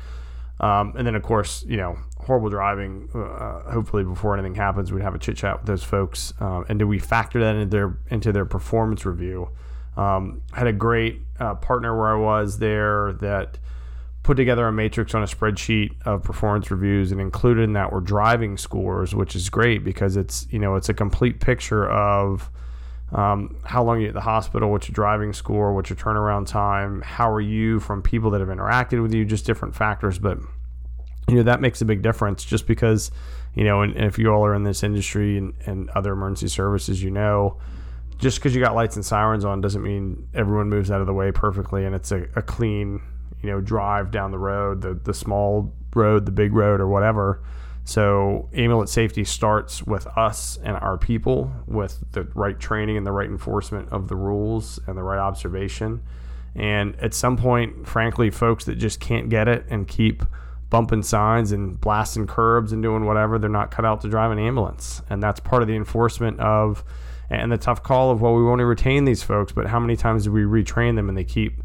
A: Um, and then, of course, you know, horrible driving. Uh, hopefully, before anything happens, we'd have a chit chat with those folks. Um, and do we factor that into their into their performance review? Um, had a great uh, partner where I was there that put together a matrix on a spreadsheet of performance reviews, and included in that were driving scores, which is great because it's you know it's a complete picture of um, how long you at the hospital, what's your driving score, what's your turnaround time, how are you from people that have interacted with you, just different factors. But you know that makes a big difference just because you know and, and if you all are in this industry and, and other emergency services you know just because you got lights and sirens on doesn't mean everyone moves out of the way perfectly and it's a, a clean you know drive down the road the, the small road the big road or whatever so ambulance safety starts with us and our people with the right training and the right enforcement of the rules and the right observation and at some point frankly folks that just can't get it and keep bumping signs and blasting curbs and doing whatever. They're not cut out to drive an ambulance. And that's part of the enforcement of and the tough call of well, we want to retain these folks, but how many times do we retrain them and they keep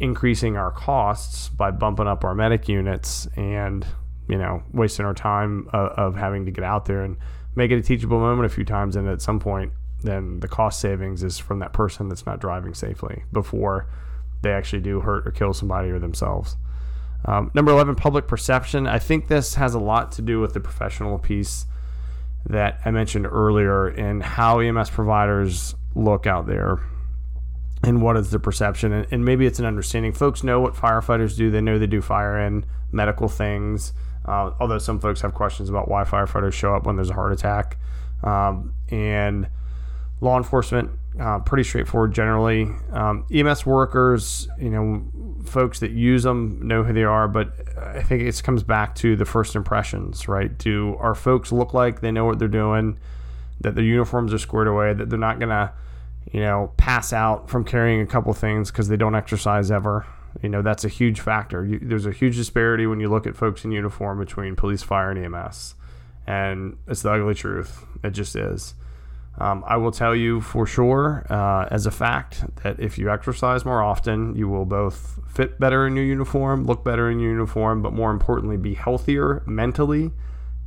A: increasing our costs by bumping up our medic units and you know wasting our time of, of having to get out there and make it a teachable moment a few times and at some point then the cost savings is from that person that's not driving safely before they actually do hurt or kill somebody or themselves. Um, number 11, public perception. I think this has a lot to do with the professional piece that I mentioned earlier in how EMS providers look out there and what is the perception. And, and maybe it's an understanding. Folks know what firefighters do, they know they do fire and medical things. Uh, although some folks have questions about why firefighters show up when there's a heart attack. Um, and law enforcement uh, pretty straightforward generally. Um, EMS workers, you know, folks that use them know who they are, but I think it comes back to the first impressions, right? Do our folks look like they know what they're doing, that their uniforms are squared away, that they're not gonna, you know, pass out from carrying a couple things because they don't exercise ever? You know, that's a huge factor. You, there's a huge disparity when you look at folks in uniform between police, fire, and EMS, and it's the ugly truth. It just is. Um, I will tell you for sure, uh, as a fact, that if you exercise more often, you will both fit better in your uniform, look better in your uniform, but more importantly, be healthier mentally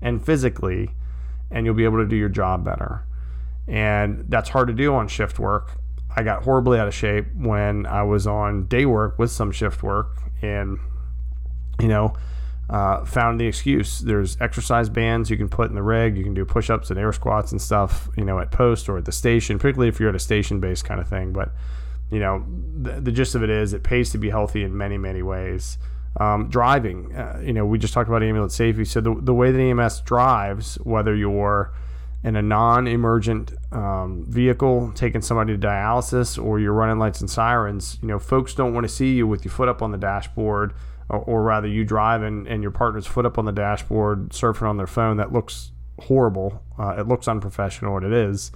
A: and physically, and you'll be able to do your job better. And that's hard to do on shift work. I got horribly out of shape when I was on day work with some shift work, and you know, uh, found the excuse. There's exercise bands you can put in the rig. You can do push-ups and air squats and stuff, you know, at post or at the station, particularly if you're at a station-based kind of thing. But you know, the, the gist of it is, it pays to be healthy in many, many ways. Um, driving, uh, you know, we just talked about ambulance safety. So the the way that EMS drives, whether you're in a non-emergent um, vehicle taking somebody to dialysis or you're running lights and sirens, you know, folks don't want to see you with your foot up on the dashboard or, or rather you driving and your partner's foot up on the dashboard surfing on their phone that looks horrible uh, it looks unprofessional what it is.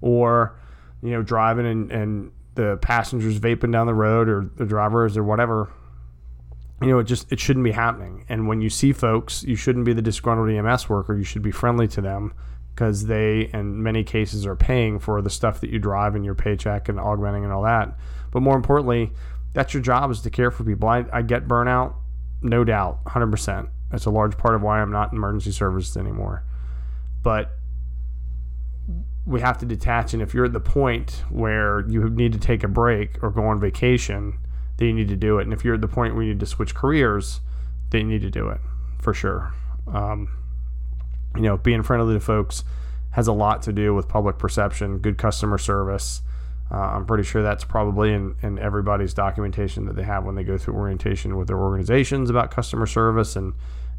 A: Or you know driving and, and the passengers vaping down the road or the drivers or whatever you know it just it shouldn't be happening. And when you see folks you shouldn't be the disgruntled ems worker you should be friendly to them because they in many cases are paying for the stuff that you drive in your paycheck and augmenting and all that but more importantly that's your job is to care for people. I, I get burnout, no doubt, 100%. That's a large part of why I'm not in emergency services anymore. But we have to detach. And if you're at the point where you need to take a break or go on vacation, then you need to do it. And if you're at the point where you need to switch careers, then you need to do it for sure. Um, you know, being friendly to folks has a lot to do with public perception, good customer service, uh, I'm pretty sure that's probably in, in everybody's documentation that they have when they go through orientation with their organizations about customer service and,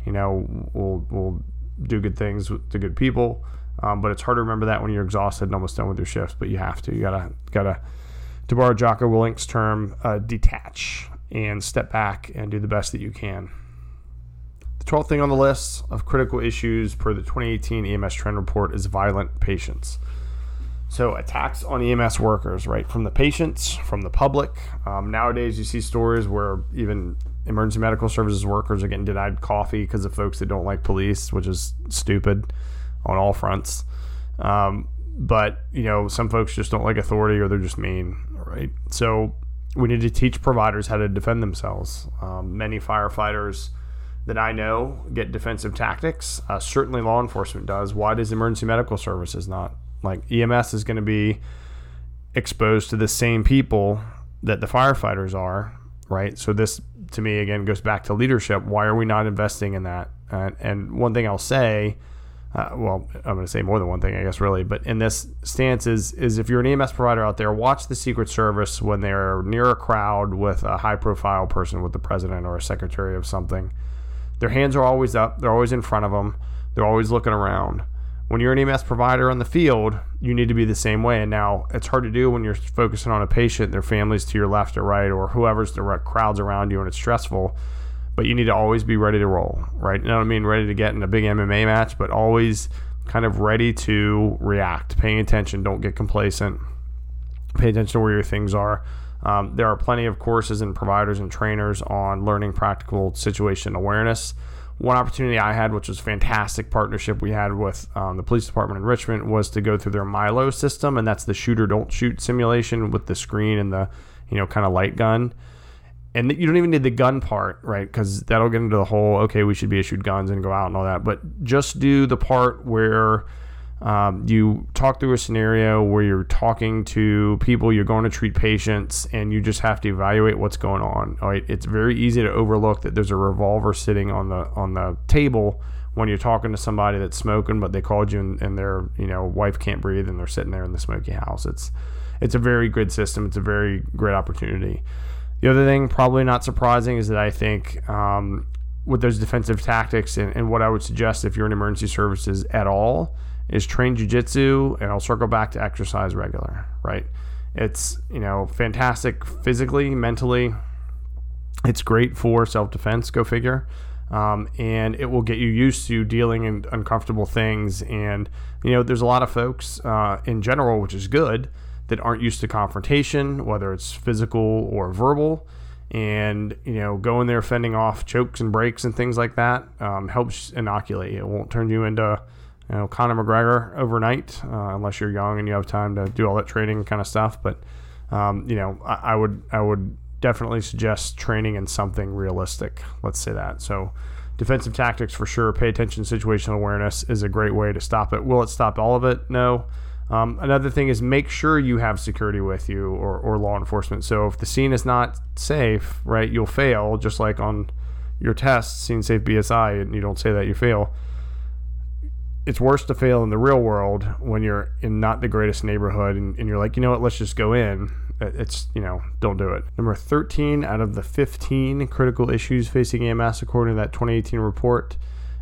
A: you know, we'll, we'll do good things to good people. Um, but it's hard to remember that when you're exhausted and almost done with your shifts, but you have to. You gotta, gotta, to borrow Jocko Willink's term, uh, detach and step back and do the best that you can. The 12th thing on the list of critical issues per the 2018 EMS Trend Report is violent patients. So attacks on EMS workers, right, from the patients, from the public. Um, nowadays, you see stories where even emergency medical services workers are getting denied coffee because of folks that don't like police, which is stupid on all fronts. Um, but you know, some folks just don't like authority or they're just mean, right? So we need to teach providers how to defend themselves. Um, many firefighters that I know get defensive tactics. Uh, certainly, law enforcement does. Why does emergency medical services not? Like EMS is going to be exposed to the same people that the firefighters are, right? So this to me again goes back to leadership. Why are we not investing in that? And one thing I'll say, uh, well, I'm going to say more than one thing, I guess, really. But in this stance is is if you're an EMS provider out there, watch the Secret Service when they're near a crowd with a high profile person, with the president or a secretary of something. Their hands are always up. They're always in front of them. They're always looking around when you're an EMS provider on the field, you need to be the same way. And now it's hard to do when you're focusing on a patient, their families to your left or right, or whoever's the crowds around you, and it's stressful. But you need to always be ready to roll, right? You know what I mean? Ready to get in a big MMA match, but always kind of ready to react, paying attention. Don't get complacent. Pay attention to where your things are. Um, there are plenty of courses and providers and trainers on learning practical situation awareness one opportunity I had, which was fantastic partnership we had with um, the police department in Richmond, was to go through their Milo system, and that's the shooter don't shoot simulation with the screen and the you know kind of light gun. And you don't even need the gun part, right? Because that'll get into the whole okay, we should be issued guns and go out and all that. But just do the part where um, you talk through a scenario where you're talking to people, you're going to treat patients, and you just have to evaluate what's going on. It's very easy to overlook that there's a revolver sitting on the on the table when you're talking to somebody that's smoking, but they called you and, and their you know wife can't breathe and they're sitting there in the smoky house. It's it's a very good system. It's a very great opportunity. The other thing, probably not surprising, is that I think um, with those defensive tactics and, and what I would suggest if you're in emergency services at all is train jujitsu, and I'll circle back to exercise regular, right? It's, you know, fantastic physically, mentally. It's great for self defense, go figure. Um, and it will get you used to dealing in uncomfortable things. And, you know, there's a lot of folks uh, in general, which is good, that aren't used to confrontation, whether it's physical or verbal. And, you know, going there, fending off chokes and breaks and things like that um, helps inoculate you. It won't turn you into you know Conor McGregor overnight, uh, unless you're young and you have time to do all that training kind of stuff. But um, you know, I, I, would I would definitely suggest training in something realistic. Let's say that. So defensive tactics for sure. Pay attention. Situational awareness is a great way to stop it. Will it stop all of it? No. Um, another thing is make sure you have security with you or, or law enforcement. So if the scene is not safe, right, you'll fail just like on your test, Scene Safe BSI, and you don't say that, you fail. It's worse to fail in the real world when you're in not the greatest neighborhood and, and you're like, you know what, let's just go in. It's, you know, don't do it. Number 13 out of the 15 critical issues facing EMS, according to that 2018 report,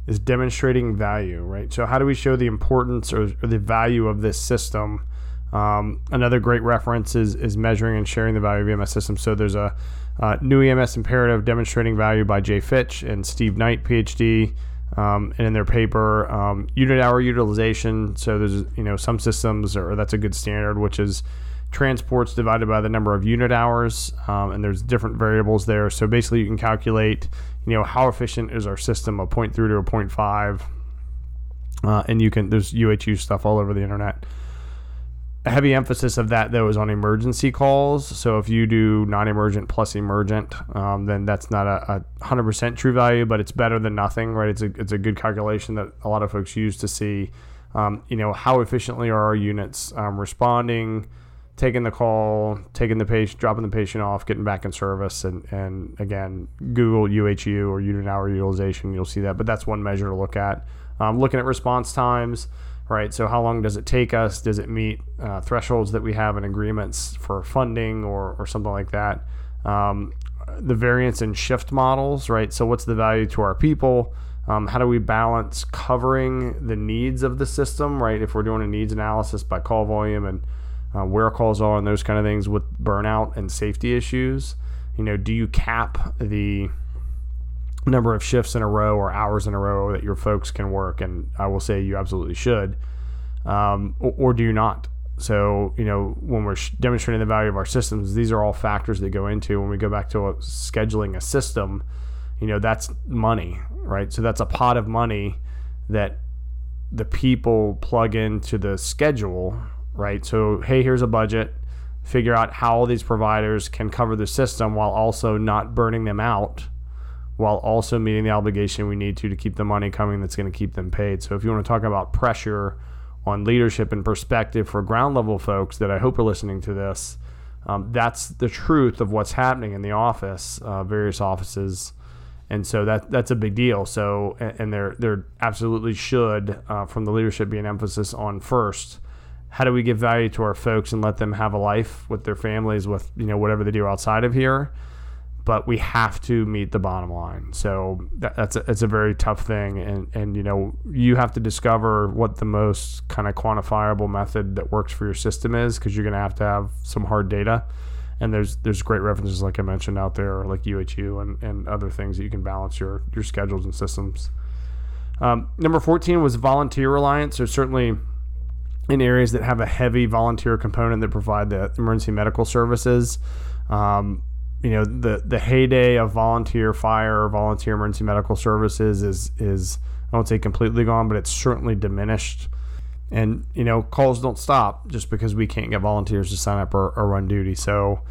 A: is demonstrating value, right? So, how do we show the importance or, or the value of this system? Um, another great reference is, is measuring and sharing the value of EMS systems. So, there's a uh, new EMS imperative demonstrating value by Jay Fitch and Steve Knight, PhD. Um, and in their paper, um, unit hour utilization. So there's you know some systems, or that's a good standard, which is transports divided by the number of unit hours, um, and there's different variables there. So basically, you can calculate, you know, how efficient is our system, a 0.3 to a 0.5, uh, and you can there's UHU stuff all over the internet. Heavy emphasis of that though is on emergency calls. So if you do non-emergent plus emergent, um, then that's not a, a, 100% true value, but it's better than nothing, right? It's a it's a good calculation that a lot of folks use to see, um, you know, how efficiently are our units um, responding taking the call, taking the patient, dropping the patient off, getting back in service, and and again, Google UHU or unit hour utilization, you'll see that. But that's one measure to look at. Um, looking at response times, right? So how long does it take us? Does it meet uh, thresholds that we have in agreements for funding or or something like that? Um, the variance in shift models, right? So what's the value to our people? Um, how do we balance covering the needs of the system, right? If we're doing a needs analysis by call volume and uh, where calls are and those kind of things with burnout and safety issues. You know, do you cap the number of shifts in a row or hours in a row that your folks can work? And I will say you absolutely should. Um, or, or, do you not? So, you know, when we're demonstrating the value of our systems, these are all factors that go into when we go back to a, scheduling a system, you know, that's money, right? So that's a pot of money that the people plug into the schedule right? So, hey, here's a budget. Figure out how all these providers can cover the system while also not burning them out, while also meeting the obligation we need to to keep the money coming that's going to keep them paid. So, if you want to talk about pressure on leadership and perspective for ground level folks that I hope are listening to this, um, that's the truth of what's happening in the office, uh, various offices and so that that's a big deal. So, and there there absolutely should, uh, from the leadership, be an emphasis on first how do we give value to our folks and let them have a life with their families with you know whatever they do outside of here but we have to meet the bottom line. So that, that's a, it's a very tough thing. And and you know you have to discover what the most kind of quantifiable method that works for your system is because you're going to have to have some hard data. And there's there's great references like I mentioned out there like UHU and, and other things that you can balance your your schedules and systems. Um, number 14 was volunteer reliance. So certainly in areas that have a heavy volunteer component that provide the emergency medical services. Um, you know, the the heyday of volunteer fire or volunteer emergency medical services is is I won't say completely gone, but it's certainly diminished. And you know, calls don't stop just because we can't get volunteers to sign up or, or run duty. So,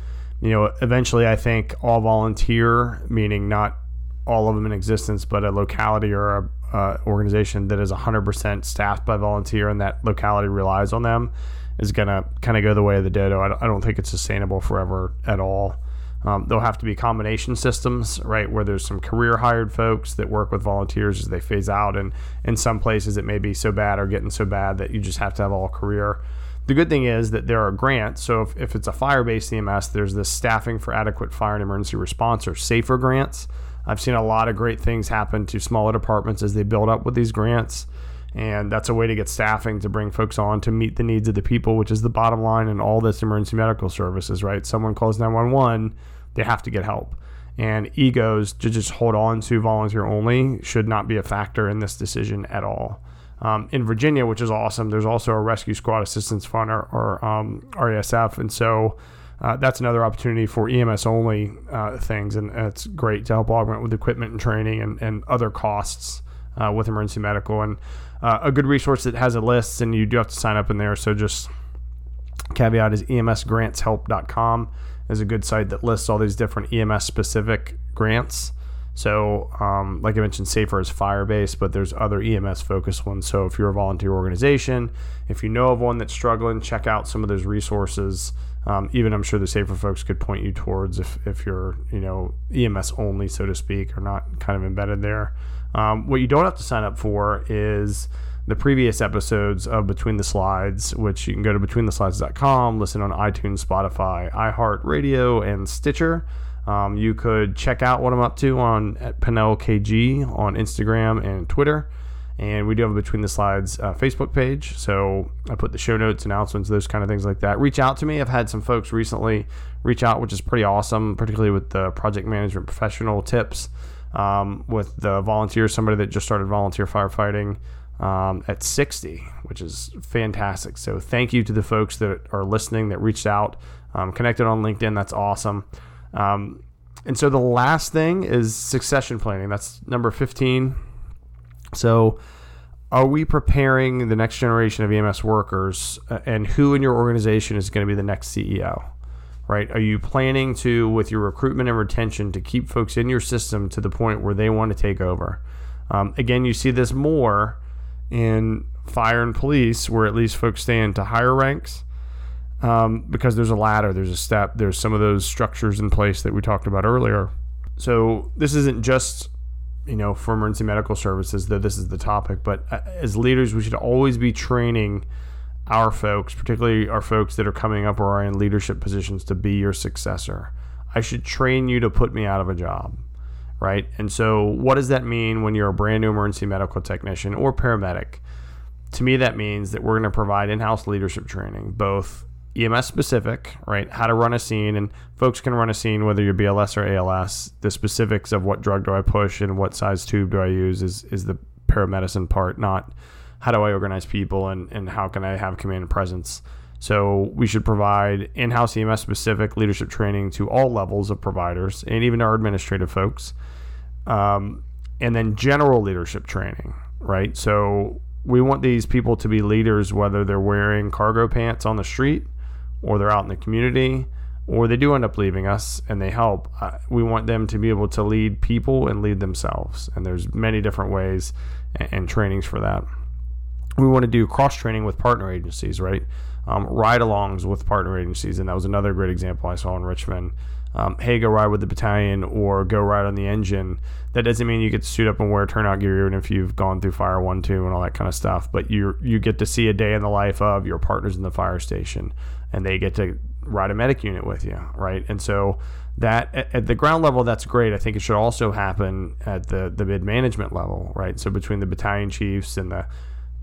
A: you know, eventually, I think all volunteer, meaning not all of them in existence, but a locality or a, uh, organization that is 100% staffed by volunteer and that locality relies on them is going to kind of go the way of the dodo. I don't, I don't think it's sustainable forever at all. Um, there'll have to be combination systems, right, where there's some career hired folks that work with volunteers as they phase out. And in some places, it may be so bad or getting so bad that you just have to have all career. The good thing is that there are grants. So if, if it's a fire based EMS, there's this staffing for adequate fire and emergency response or SAFER grants I've seen a lot of great things happen to smaller departments as they build up with these grants. And that's a way to get staffing to bring folks on to meet the needs of the people, which is the bottom line in all this emergency medical services, right? Someone calls 911, they have to get help. And egos to just hold on to volunteer only should not be a factor in this decision at all. Um, in Virginia, which is awesome, there's also a Rescue Squad Assistance Fund or, or um. And so uh, that's another opportunity for EMS only uh, things, and it's great to help augment with equipment and training and, and other costs uh, with emergency medical. And uh, a good resource that has a list, and you do have to sign up in there. So just caveat is emsgrantshelp.com is a good site that lists all these different EMS specific grants. So, um, like I mentioned, Safer is firebase but there's other EMS focused ones. So, if you're a volunteer organization, if you know of one that's struggling, check out some of those resources Um, even I'm sure the safer folks could point you towards if, if you're you know EMS only so to speak or not kind of embedded there. Um, what you don't have to sign up for is the previous episodes of Between the Slides, which you can go to betweentheslides.com, listen on iTunes, Spotify, iHeartRadio, and Stitcher. Um, you could check out what I'm up to on at Pinnell KG on Instagram and Twitter. And we do have a Between the Slides uh, Facebook page. So I put the show notes, announcements, those kind of things like that. Reach out to me. I've had some folks recently reach out, which is pretty awesome, particularly with the project management professional tips. Um, with the volunteer, somebody that just started volunteer firefighting um, at 60, which is fantastic. So thank you to the folks that are listening that reached out, um, connected on LinkedIn. That's awesome. Um, and so the last thing is succession planning. That's number 15 so, are we preparing the next generation of EMS workers, uh, and who in your organization is going to be the next CEO? Right? Are you planning to, with your recruitment and retention, to keep folks in your system to the point where they want to take over? Um, again, you see this more in fire and police, where at least folks stay into higher ranks um, because there's a ladder, there's a step, there's some of those structures in place that we talked about earlier. So this isn't just you know, for emergency medical services, though this is the topic, but uh, as leaders, we should always be training our folks, particularly our folks that are coming up or are in leadership positions, to be your successor. I should train you to put me out of a job, right? And so, what does that mean when you're a brand new emergency medical technician or paramedic? To me, that means that we're going to provide in house leadership training, both EMS specific, right? How to run a scene, and folks can run a scene whether you're BLS or ALS. The specifics of what drug do I push and what size tube do I use is is the paramedicine part, not how do I organize people and, and how can I have command and presence. So we should provide in-house EMS specific leadership training to all levels of providers and even our administrative folks, um, and then general leadership training, right? So we want these people to be leaders whether they're wearing cargo pants on the street or they're out in the community or they do end up leaving us and they help uh, we want them to be able to lead people and lead themselves and there's many different ways and, and trainings for that we want to do cross training with partner agencies right um, ride alongs with partner agencies and that was another great example i saw in richmond um, hey, go ride with the battalion or go ride on the engine. That doesn't mean you get to suit up and wear turnout gear, even if you've gone through fire one, two, and all that kind of stuff. But you you get to see a day in the life of your partners in the fire station, and they get to ride a medic unit with you, right? And so that at, at the ground level, that's great. I think it should also happen at the the mid management level, right? So between the battalion chiefs and the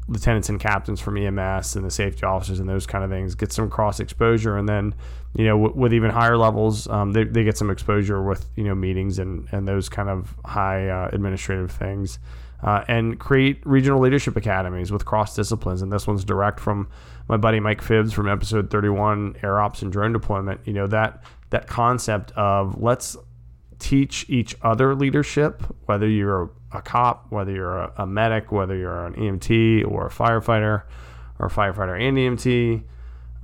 A: lieutenants and captains from EMS and the safety officers and those kind of things get some cross exposure, and then you know w- with even higher levels, um, they, they get some exposure with you know meetings and and those kind of high uh, administrative things, uh, and create regional leadership academies with cross disciplines. And this one's direct from my buddy Mike Phibbs from episode 31, Air Ops and Drone Deployment. You know that that concept of let's teach each other leadership, whether you're a cop, whether you're a, a, medic, whether you're an EMT or a firefighter or a firefighter and EMT,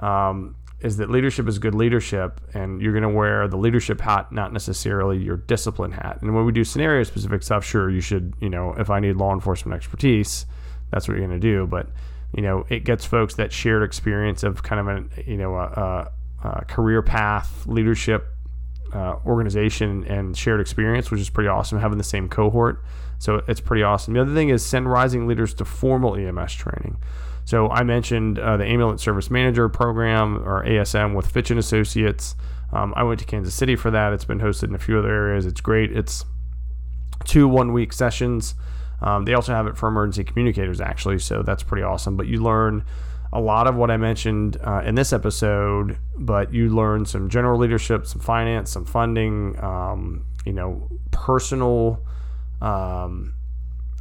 A: um, is that leadership is good leadership and you're going to wear the leadership hat, not necessarily your discipline hat. And when we do scenario specific stuff, sure, you should, you know, if I need law enforcement expertise, that's what you're going to do. But, you know, it gets folks that shared experience of kind of a, you know, a, a career path, leadership uh, organization and shared experience, which is pretty awesome, having the same cohort. So it's pretty awesome. The other thing is send rising leaders to formal EMS training. So I mentioned uh, the Ambulance Service Manager program or ASM with Fitch and Associates. Um, I went to Kansas City for that. It's been hosted in a few other areas. It's great. It's two one week sessions. Um, they also have it for emergency communicators actually, so that's pretty awesome. But you learn a lot of what I mentioned uh, in this episode, but you learn some general leadership, some finance, some funding, um, you know, personal um,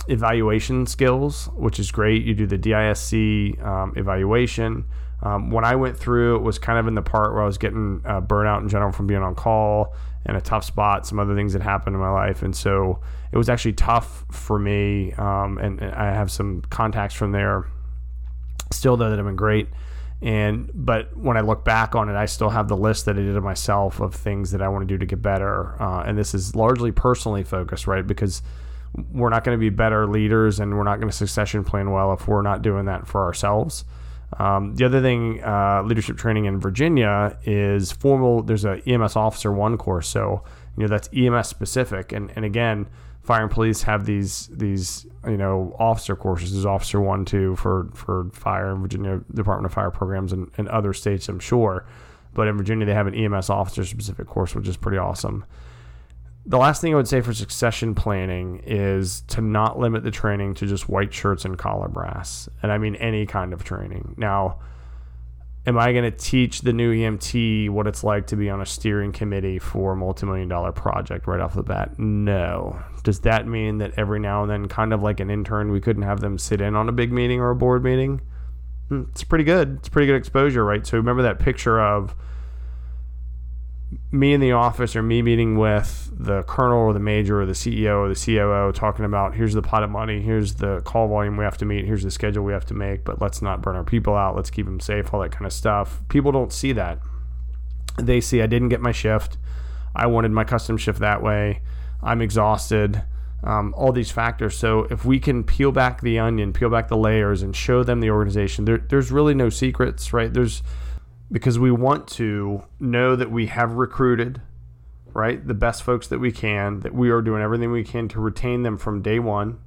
A: evaluation skills, which is great. You do the DISC um, evaluation. Um, when I went through, it was kind of in the part where I was getting uh, burnout in general from being on call and a tough spot, some other things that happened in my life. And so it was actually tough for me. Um, and, and I have some contacts from there still, though, that have been great. And but when I look back on it, I still have the list that I did of myself of things that I want to do to get better. Uh, and this is largely personally focused, right? Because we're not going to be better leaders and we're not going to succession plan well if we're not doing that for ourselves. Um, the other thing, uh, leadership training in Virginia is formal. There's a EMS Officer One course, so you know that's EMS specific. And and again, fire and police have these these you know officer courses. There's Officer One, Two for for fire in Virginia Department of Fire programs and, and other states, I'm sure. But in Virginia, they have an EMS officer specific course, which is pretty awesome. The last thing I would say for succession planning is to not limit the training to just white shirts and collar brass. And I mean any kind of training. Now, am I going to teach the new EMT what it's like to be on a steering committee for a multi-million dollar project right off the bat? No. Does that mean that every now and then, kind of like an intern, we couldn't have them sit in on a big meeting or a board meeting? Hmm, it's pretty good. It's pretty good exposure, right? So remember that picture of me in the office or me meeting with the colonel or the major or the CEO or the COO talking about here's the pot of money, here's the call volume we have to meet, here's the schedule we have to make, but let's not burn our people out, let's keep them safe, all that kind of stuff. People don't see that. They see I didn't get my shift, I wanted my custom shift that way, I'm exhausted. Um, all these factors. So if we can peel back the onion, peel back the layers, and show them the organization, there, there's really no secrets, right? There's because we want to know that we have recruited right the best folks that we can that we are doing everything we can to retain them from day one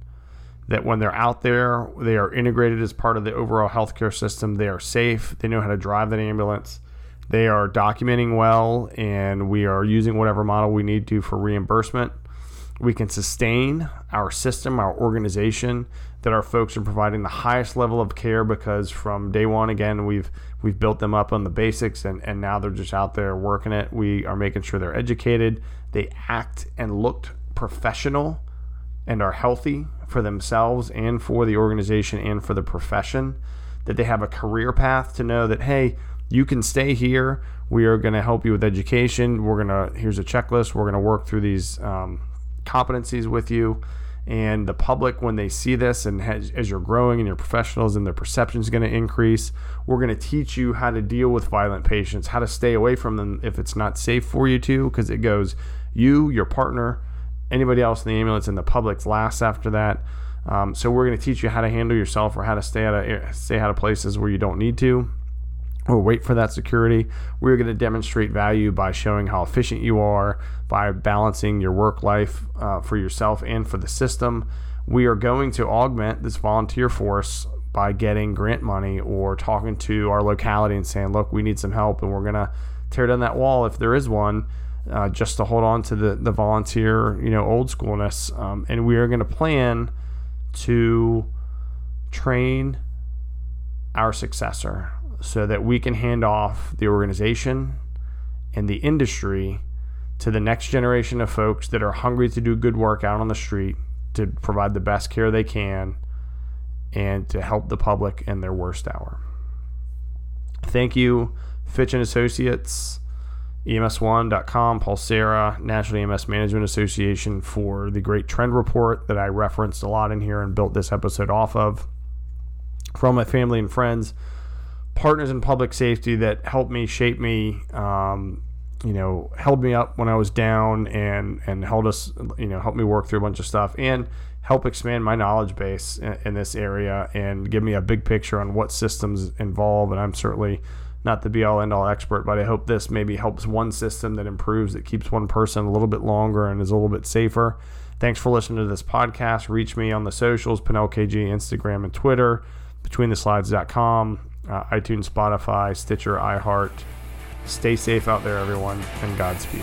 A: that when they're out there they are integrated as part of the overall healthcare system they are safe they know how to drive that ambulance they are documenting well and we are using whatever model we need to for reimbursement. We can sustain our system, our organization, that our folks are providing the highest level of care because from day one, again, we've we've built them up on the basics and, and now they're just out there working it. We are making sure they're educated, they act and looked professional and are healthy for themselves and for the organization and for the profession, that they have a career path to know that, hey, you can stay here. We are going to help you with education. We're going to, here's a checklist. We're going to work through these um, competencies with you and the public when they see this and as, as you're growing and your professionals and their perception is going to increase we're going to teach you how to deal with violent patients how to stay away from them if it's not safe for you to because it goes you your partner anybody else in the ambulance and the public's last after that um, so we're going to teach you how to handle yourself or how to stay out of stay out of places where you don't need to or wait for that security. We're going to demonstrate value by showing how efficient you are, by balancing your work life uh, for yourself and for the system. We are going to augment this volunteer force by getting grant money or talking to our locality and saying, look, we need some help and we're going to tear down that wall if there is one. Uh, just to hold on to the, the volunteer, you know, old schoolness. Um, and we are going to plan to train our successor so that we can hand off the organization and the industry to the next generation of folks that are hungry to do good work out on the street to provide the best care they can and to help the public in their worst hour. Thank you, Fitch and Associates, EMS1.com, Pulsara, National EMS Management Association for the great trend report that I referenced a lot in here and built this episode off of. From my family and friends, partners in public safety that helped me shape me um, you know held me up when i was down and and held us you know helped me work through a bunch of stuff and help expand my knowledge base in, in this area and give me a big picture on what systems involve. And i'm certainly not the be all end all expert but i hope this maybe helps one system that improves that keeps one person a little bit longer and is a little bit safer. Thanks for listening to this podcast. Reach me on the socials Pinnell instagram and twitter betweentheslides.com uh, iTunes, Spotify, Stitcher, iHeart. Stay safe out there, everyone, and Godspeed.